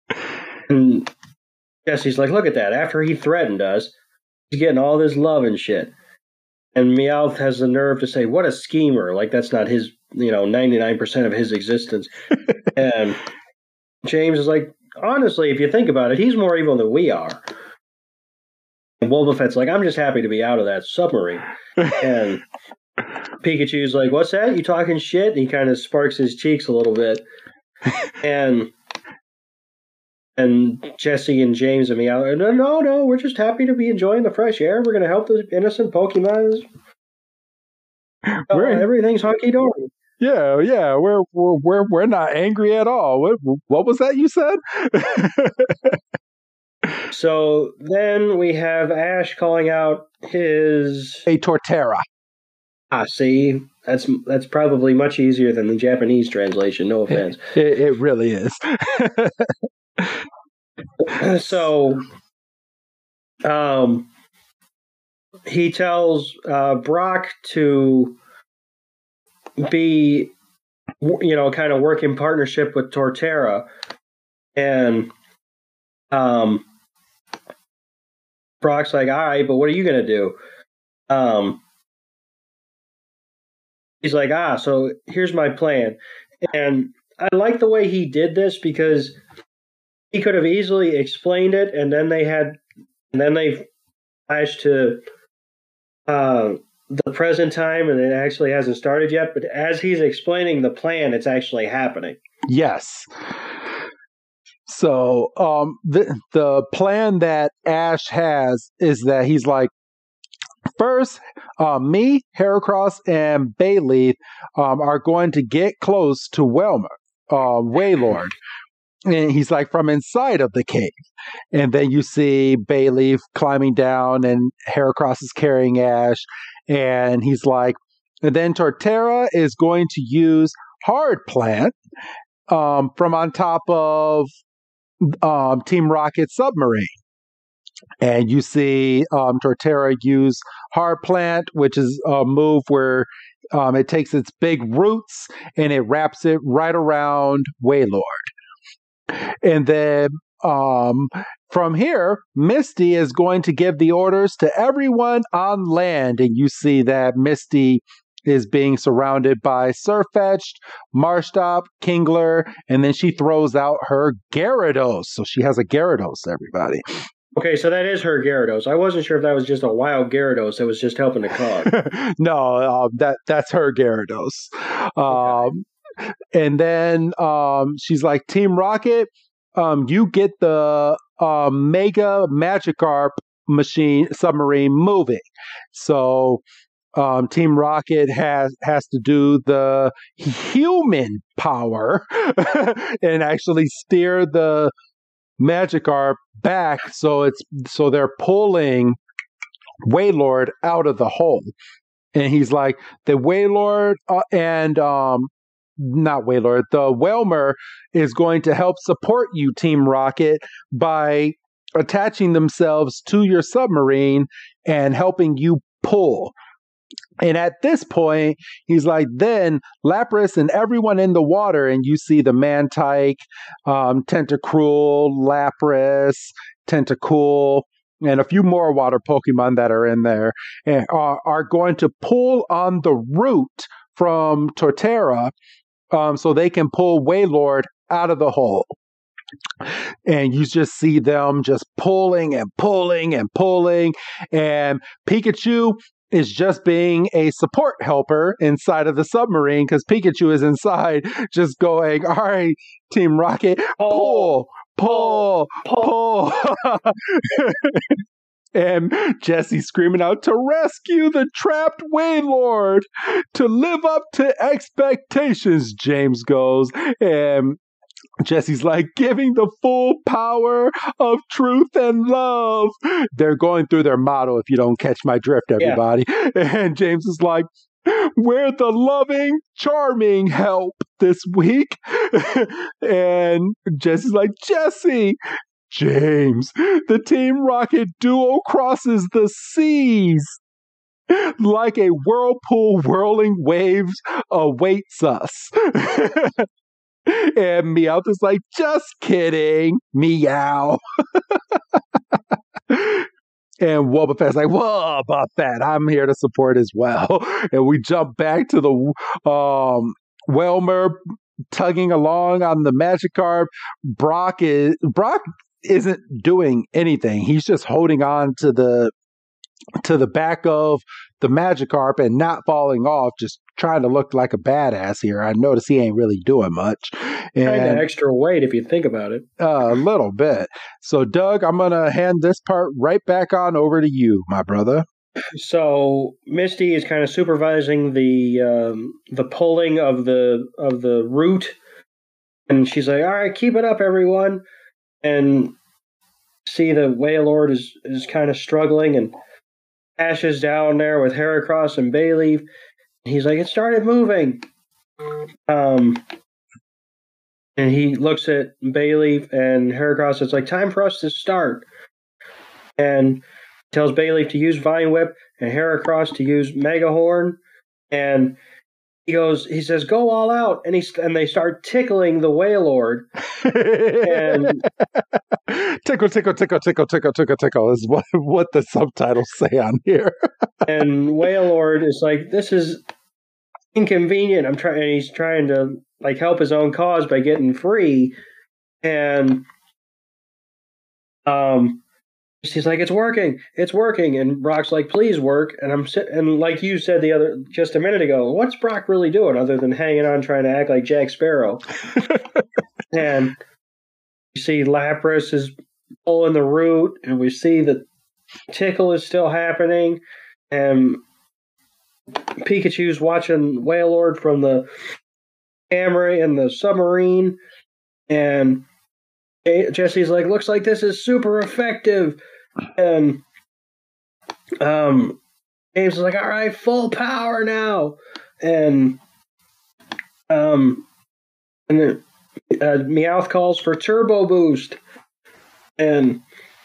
and Jessie's like, look at that. After he threatened us, he's getting all this love and shit. And Meowth has the nerve to say, what a schemer. Like, that's not his, you know, 99% of his existence. and James is like, honestly, if you think about it, he's more evil than we are. And Wobbuffet's like, I'm just happy to be out of that submarine. And Pikachu's like, What's that? You talking shit? And he kind of sparks his cheeks a little bit. And and Jessie and James and Meowth. No, no, no. We're just happy to be enjoying the fresh air. We're going to help the innocent Pokemon. Oh, We're- uh, everything's hunky dory. yeah, yeah, we're we're we're we're not angry at all. What what was that you said? So then we have Ash calling out his a Torterra. Ah, see, that's that's probably much easier than the Japanese translation. No offense. It, it really is. so, um, he tells uh, Brock to be, you know, kind of work in partnership with Torterra, and um, Brock's like, "All right, but what are you gonna do?" Um, he's like, "Ah, so here's my plan," and I like the way he did this because he could have easily explained it, and then they had, and then they flashed to uh, the present time, and it actually hasn't started yet. But as he's explaining the plan, it's actually happening. Yes. So, um, the the plan that Ash has is that he's like, first, uh, me, Heracross, and Bayleef um, are going to get close to Welmer, uh, Wailord. And he's like from inside of the cave. And then you see Bayleef climbing down, and Heracross is carrying Ash. And he's like, and then Torterra is going to use Hard Plant um, from on top of um, Team Rocket submarine. And you see um, Torterra use Hard Plant, which is a move where um, it takes its big roots and it wraps it right around Wailord. And then um, from here, Misty is going to give the orders to everyone on land. And you see that Misty is being surrounded by Sirfetch'd, Marshtomp, Kingler, and then she throws out her Gyarados. So she has a Gyarados, everybody. Okay, so that is her Gyarados. I wasn't sure if that was just a wild Gyarados that was just helping the cause. no, um, that that's her Gyarados. Um, and then um, she's like, Team Rocket, um, you get the um, Mega Magikarp machine submarine moving. So um, Team Rocket has has to do the human power and actually steer the Magikarp back so it's so they're pulling Wailord out of the hole. And he's like, the Wailord uh, and um not Wailord, the Wailmer is going to help support you, Team Rocket, by attaching themselves to your submarine and helping you pull. And at this point, he's like, then Lapras and everyone in the water, and you see the Mantyke, um, Tentacruel, Lapras, Tentacool, and a few more water Pokemon that are in there, and are, are going to pull on the root from Torterra um, so they can pull Wailord out of the hole. And you just see them just pulling and pulling and pulling. And Pikachu is just being a support helper inside of the submarine because Pikachu is inside just going, All right, Team Rocket, pull, pull, pull. and Jessie screaming out to rescue the trapped Wailord, to live up to expectations, James goes. And Jessie's like giving the full power of truth and love. They're going through their motto if you don't catch my drift, everybody. Yeah. And James is like, we're the loving, charming help this week. and Jessie's like, Jessie, James, the Team Rocket duo crosses the seas. Like a whirlpool whirling waves awaits us. and Meowth is like, just kidding, meow. and Wobbuffet's like, Wobbuffet, I'm here to support as well. And we jump back to the um, Wailmer tugging along on the Magikarp. Brock is Brock isn't doing anything. He's just holding on to the to the back of the Magikarp and not falling off, just trying to look like a badass here. I notice he ain't really doing much. And kind of extra weight if you think about it. Uh, a little bit. So, Doug, I'm going to hand this part right back on over to you, my brother. So Misty is kind of supervising the um, the pulling of the of the root, and she's like, "All right, keep it up, everyone." And see the Wailord is is kind of struggling, and ashes down there with Heracross and Bayleef. He's like, it started moving. Um, and he looks at Bayleef and Heracross. It's like time for us to start. And tells Bayleef to use Vine Whip and Heracross to use Mega Horn. And he goes, he says, "Go all out," and he and they start tickling the Wailord. and tickle, tickle, tickle, tickle, tickle, tickle, tickle is what what the subtitles say on here. and Wailord is like, "This is inconvenient." I'm trying. He's trying to like help his own cause by getting free, and um, He's like, it's working, it's working, and Brock's like, please work. And I'm sitting, and like you said the other just a minute ago, what's Brock really doing other than hanging on, trying to act like Jack Sparrow? and you see Lapras is pulling the root, and we see the tickle is still happening, and Pikachu's watching Wailord from the camera in the submarine, and Jessie's like, looks like this is super effective. And um, James is like, all right, full power now. And um, and then uh, Meowth calls for turbo boost. And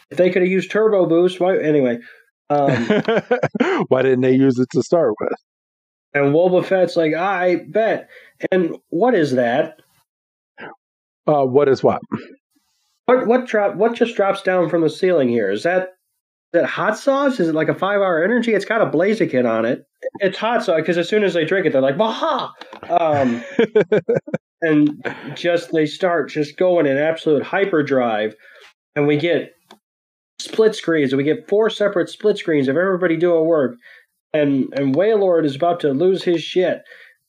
if they could have used turbo boost, why anyway? Um, why didn't they use it to start with? And Wobbuffet's like, I bet. And what is that? Uh, what is what? What what drop? What just drops down from the ceiling here? Is that is that hot sauce? Is it like a five hour energy? It's got a Blaziken on it. It's hot sauce because as soon as they drink it, they're like Baha! Um, and just they start just going in absolute hyperdrive, and we get split screens. And we get four separate split screens of everybody doing work, and and Wailord is about to lose his shit.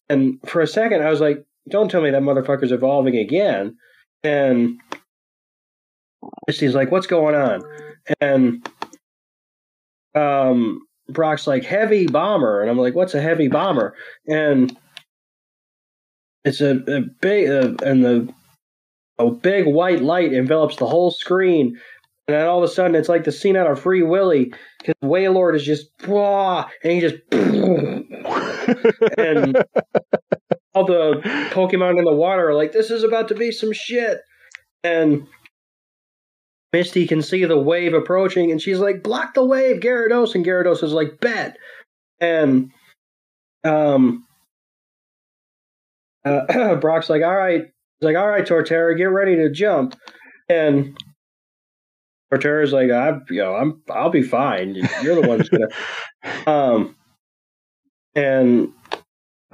And for a second, I was like, "Don't tell me that motherfucker's evolving again." And He's like, "What's going on?" And um, Brock's like, "Heavy bomber," and I'm like, "What's a heavy bomber?" And it's a, a big uh, and the a big white light envelops the whole screen, and then all of a sudden it's like the scene out of Free Willy because Wailord is just Wah! and he just and all the Pokemon in the water are like, "This is about to be some shit," and Misty can see the wave approaching, and she's like, "Block the wave, Gyarados!" And Gyarados is like, "Bet." And um, uh, Brock's like, "All right." He's like, "All right, Torterra, get ready to jump." And Torterra's like, "I, you know, I'm, I'll be fine. You're the one who's gonna." um, and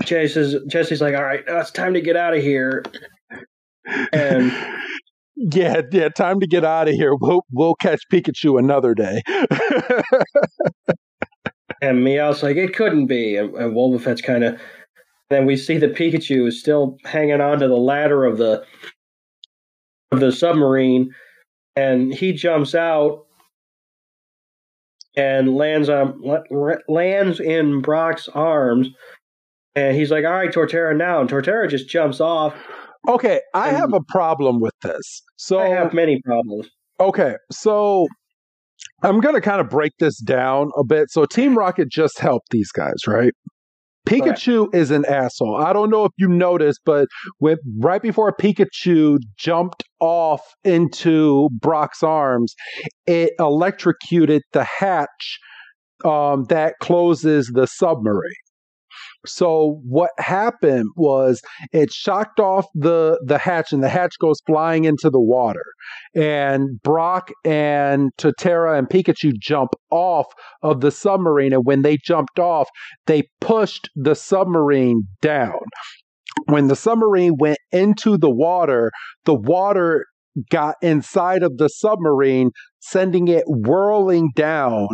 Chase Jessie's Jessie's like, "All right, it's time to get out of here." And yeah, yeah, time to get out of here. We'll we'll catch Pikachu another day. and Meowth's like, it couldn't be. And, and Wobbuffet's kind of. Then we see that Pikachu is still hanging on to the ladder of the of the submarine, and he jumps out and lands on lands in Brock's arms. And he's like, "All right, Torterra, now." And Torterra just jumps off Okay, I have a problem with this. So I have many problems. Okay, so I'm going to kind of break this down a bit. So Team Rocket just helped these guys, right? Pikachu is an asshole. I don't know if you noticed, but when right before Pikachu jumped off into Brock's arms, it electrocuted the hatch um, that closes the submarine. So what happened was it shocked off the the hatch, and the hatch goes flying into the water. And Brock and Torterra and Pikachu jump off of the submarine, and when they jumped off, they pushed the submarine down. When the submarine went into the water, the water got inside of the submarine, sending it whirling down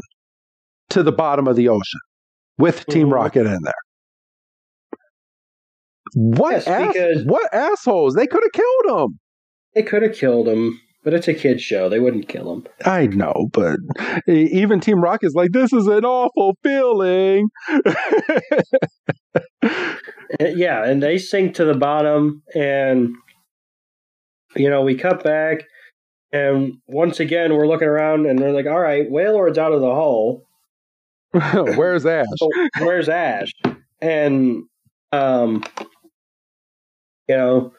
to the bottom of the ocean with Team Mhm. Rocket in there. What Yes, ass- what assholes? They could have killed him. They could have killed him, but it's a kid's show. They wouldn't kill him. I know, but even Team Rocket's like, this is an awful feeling. Yeah, and they sink to the bottom, and you know we cut back, and once again we're looking around, and they're like, "All right, Wailord's out of the hole. Where's Ash? So where's Ash?" And um, you know,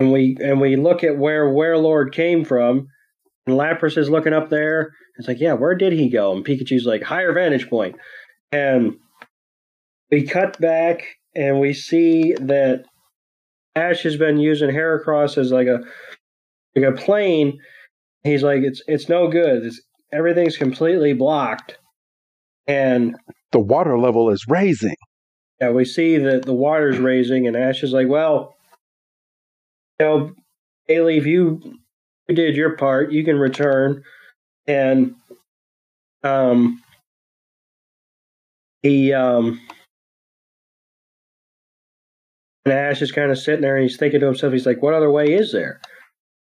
and we and we look at where where Lord came from, and Lapras is looking up there. It's like, yeah, where did he go? And Pikachu's like, higher vantage point. and we cut back and we see that Ash has been using Heracross as like a like a plane. He's like, it's it's no good. It's, everything's completely blocked, and The water level is raising. yeah, we see that the water's raising, and Ash is like, well, know, Bailey, if you, you did your part, you can return, and um, he um. And Ash is kind of sitting there and he's thinking to himself, he's like, what other way is there?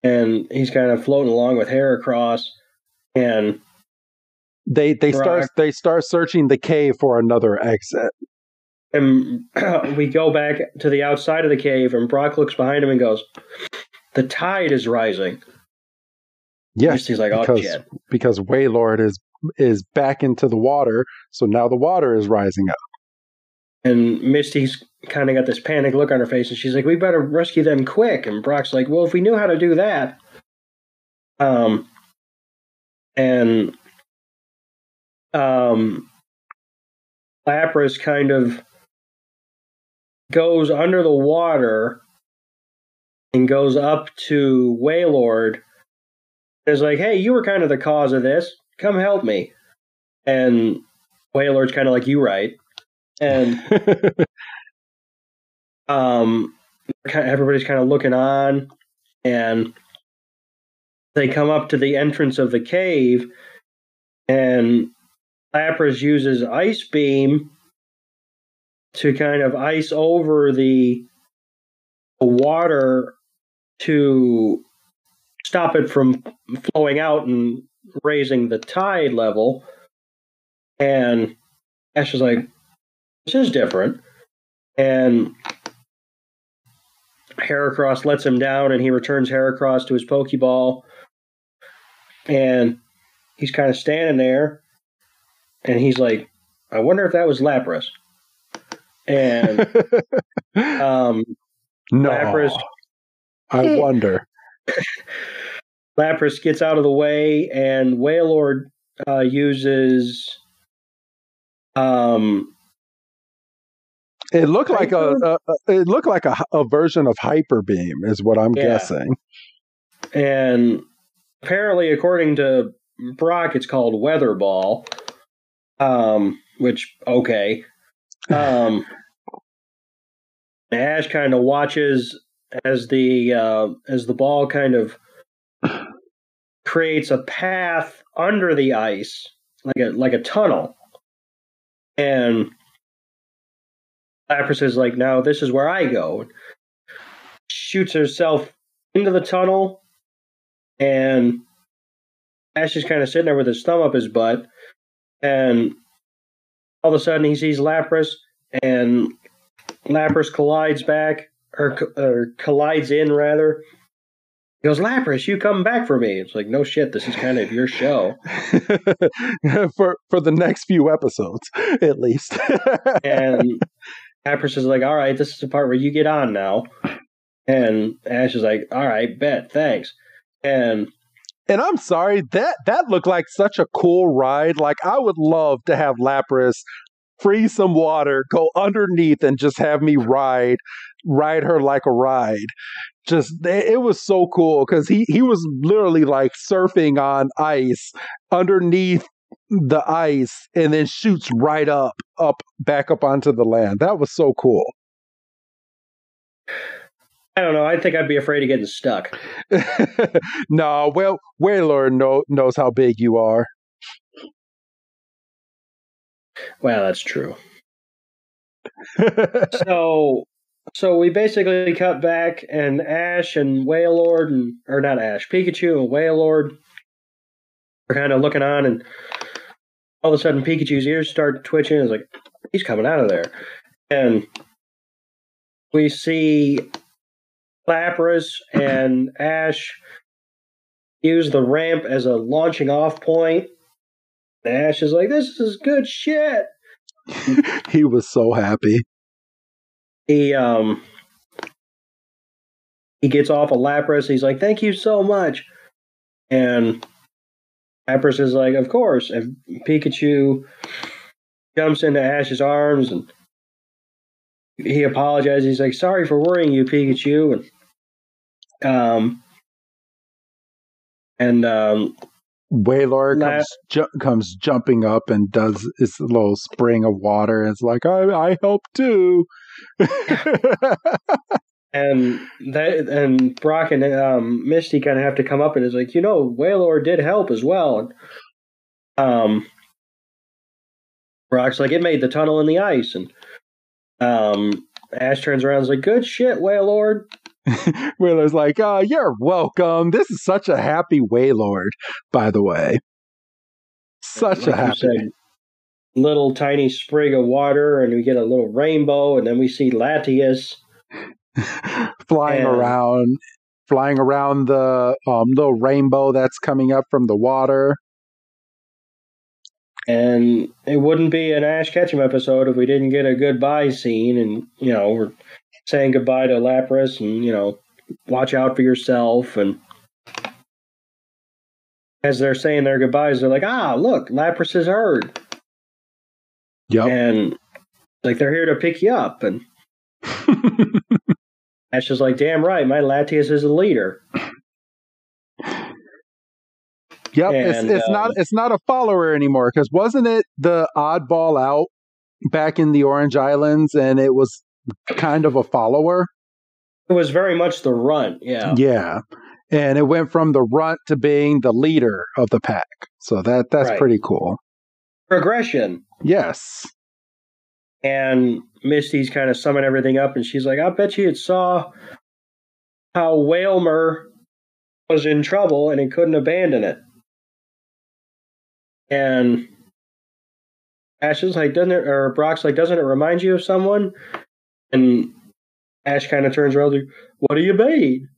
And he's kind of floating along with Heracross, And They they start they start searching the cave for another exit. And we go back to the outside of the cave, and Brock looks behind him and goes, The tide is rising. Yes, He's like, Oh, because shit. because Wailord is is back into the water, so now the water is rising up. And Misty's kind of got this panic look on her face, and she's like, We better rescue them quick. And Brock's like, Well, if we knew how to do that. Um, and um, Lapras kind of goes under the water and goes up to Wailord. Is like, hey, you were kind of the cause of this. Come help me. And Wailord's kind of like, you right. And um, everybody's kind of looking on, and they come up to the entrance of the cave, and Lapras uses Ice Beam to kind of ice over the water to stop it from flowing out and raising the tide level. And Ash is like, this is different. And Heracross lets him down and he returns Heracross to his Pokeball. And he's kind of standing there and he's like, I wonder if that was Lapras. And um, no, Lapras- I wonder. Lapras gets out of the way, and Wailord uh, uses um, It looked like a, a, a it looked like a, a version of Hyper Beam, is what I'm Yeah. guessing. and apparently, according to Brock, it's called Weather Ball. Um, which okay. Um, Ash kind of watches as the uh, as the ball kind of creates a path under the ice, like a like a tunnel, and Lapras is like, "Now this is where I go." Shoots herself into the tunnel, and Ash is kind of sitting there with his thumb up his butt, and all of a sudden he sees Lapras, and Lapras collides back or, or collides in rather. He goes, Lapras, you come back for me. It's like, no shit, this is kind of your show. for for the next few episodes, at least. and Lapras is like, all right, this is the part where you get on now. And Ash is like, all right, bet, thanks. And and I'm sorry that that looked like such a cool ride. Like I would love to have Lapras freeze some water, go underneath, and just have me ride ride her like a ride. Just it was so cool because he he was literally like surfing on ice underneath the ice and then shoots right up up back up onto the land. That was so cool. I don't know. I think I'd be afraid of getting stuck. no, well, Wailord know, knows how big you are. Well, that's true. so, so we basically cut back, and Ash and Wailord, and or not Ash, Pikachu and Wailord are kind of looking on, and all of a sudden Pikachu's ears start twitching. It's like he's coming out of there, and we see Lapras and Ash use the ramp as a launching off point. Ash is like, "This is good shit." he was so happy. He um he gets off a of Lapras. He's like, "Thank you so much," and Lapras is like, "Of course." And Pikachu jumps into Ash's arms and he apologizes. He's like, "Sorry for worrying you, Pikachu," and um, and um, Wailord La- comes ju- comes jumping up and does his little spring of water. And it's like I I help too. and that and Brock and um, Misty kind of have to come up and is like, you know, Wailord did help as well. And, um, Brock's like, it made the tunnel in the ice, and um, Ash turns around and is like, good shit, Wailord. Wailord's like, oh, you're welcome. This is such a happy Wailord, by the way. Such like a happy. Said, little tiny sprig of water, and we get a little rainbow, and then we see Latias flying and, around, flying around the um, little rainbow that's coming up from the water. And it wouldn't be an Ash Ketchum episode if we didn't get a goodbye scene, and you know we're saying goodbye to Lapras and, you know, watch out for yourself. And as they're saying their goodbyes, they're like, ah, look, Lapras is herd. Yep. And like they're here to pick you up. And Ash is like, damn right, my Lapras is a leader. Yep, and, it's, it's um, not it's not a follower anymore because wasn't it the oddball out back in the Orange Islands and it was kind of a follower. It was very much the runt, yeah. Yeah. And it went from the runt to being the leader of the pack. So that that's right. pretty cool. Progression. Yes. And Misty's kind of summing everything up and she's like, I bet you it saw how Wailmer was in trouble and he couldn't abandon it. And Ash is like, doesn't it, or Brock's like, doesn't it remind you of someone? And Ash kind of turns around, like, "What do you mean?"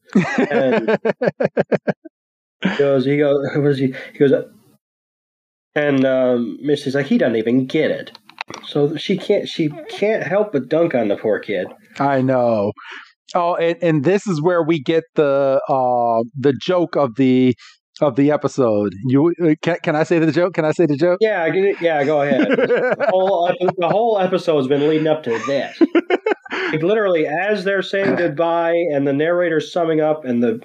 And he goes, "He goes, was he?" He goes, and um, Misty's like, "He doesn't even get it." So she can't. She can't help but dunk on the poor kid. I know. Oh, and, and this is where we get the uh, the joke of the of the episode. You uh, can, can I say the joke? Can I say the joke? Yeah, yeah. Go ahead. the, whole, the whole episode's been leading up to this. Like literally, as they're saying goodbye, and the narrator's summing up, and the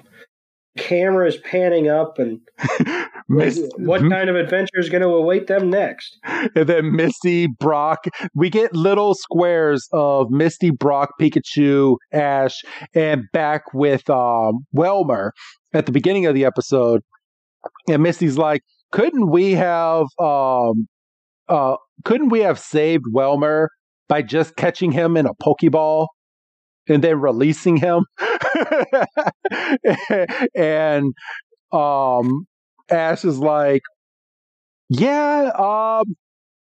camera is panning up, and what kind of adventure is going to await them next? And then Misty, Brock, we get little squares of Misty, Brock, Pikachu, Ash, and back with um, Wailmer at the beginning of the episode and Misty's like, couldn't we have um uh couldn't we have saved Wailmer by just catching him in a Pokeball and then releasing him? and um Ash is like, Yeah, um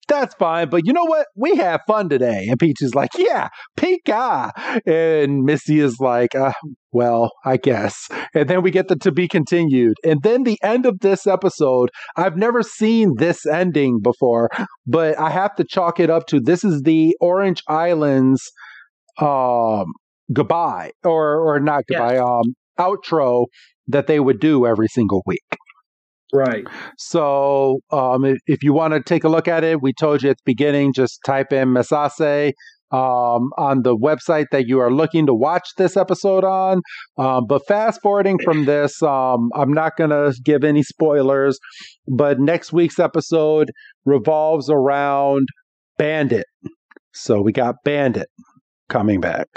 that's fine. But you know what? We have fun today. And Peach is like, yeah, Pika. And Misty is like, uh, well, I guess. And then we get the to be continued. And then the end of this episode, I've never seen this ending before, but I have to chalk it up to this is the Orange Islands um goodbye or or not goodbye yes. um outro that they would do every single week. Right. So, um, if you want to take a look at it, we told you at the beginning, just type in Masase um, on the website that you are looking to watch this episode on. Um, but fast forwarding from this, um, I'm not going to give any spoilers, but next week's episode revolves around Bandit. So we got Bandit coming back.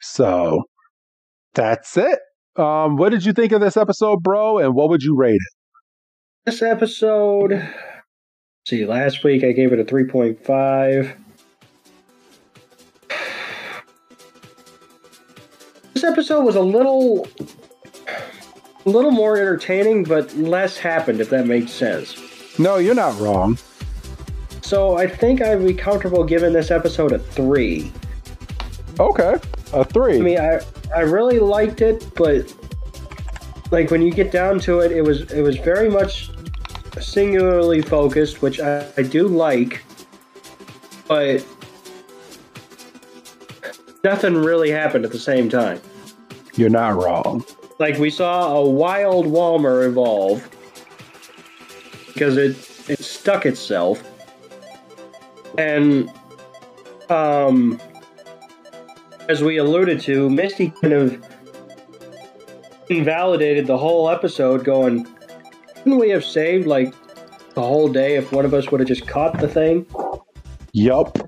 So that's it. Um, what did you think of this episode, bro? And what would you rate it? This episode, see, last week I gave it a 3.5. This episode was a little a little more entertaining, but less happened, if that makes sense. No, you're not wrong. So I think I'd be comfortable giving this episode a three. Okay, a three. I mean, I I really liked it, but like when you get down to it, it was it was very much singularly focused, which I, I do like, but nothing really happened at the same time. You're not wrong. Like we saw a wild Wailmer evolve because it it stuck itself, and um, as we alluded to, Misty kind of invalidated the whole episode, going, couldn't we have saved like the whole day if one of us would have just caught the thing? Yup.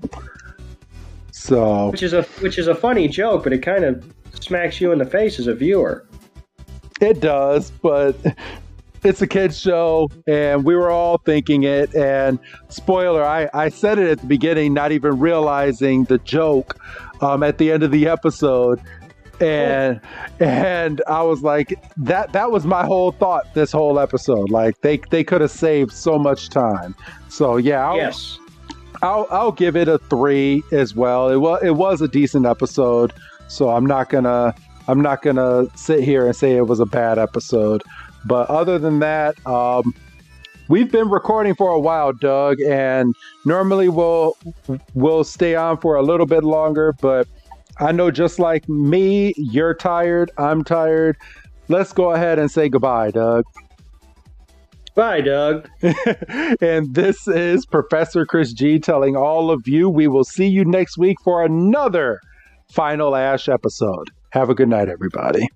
So which is a which is a funny joke, but it kind of smacks you in the face as a viewer. It does, but it's a kids show and we were all thinking it and spoiler I, I said it at the beginning not even realizing the joke um, at the end of the episode and and I was like that that was my whole thought this whole episode. Like they they could have saved so much time. So yeah I'll, yes. I'll I'll give it a 3 as well. It was it was a decent episode. So I'm not going to I'm not going to sit here and say it was a bad episode. But other than that um we've been recording for a while, Doug, and normally we'll we'll stay on for a little bit longer, but I know just like me, you're tired, I'm tired. Let's go ahead and say goodbye, Doug. Bye, Doug. and this is Professor Chris G telling all of you we will see you next week for another Final Ash episode. Have a good night, everybody.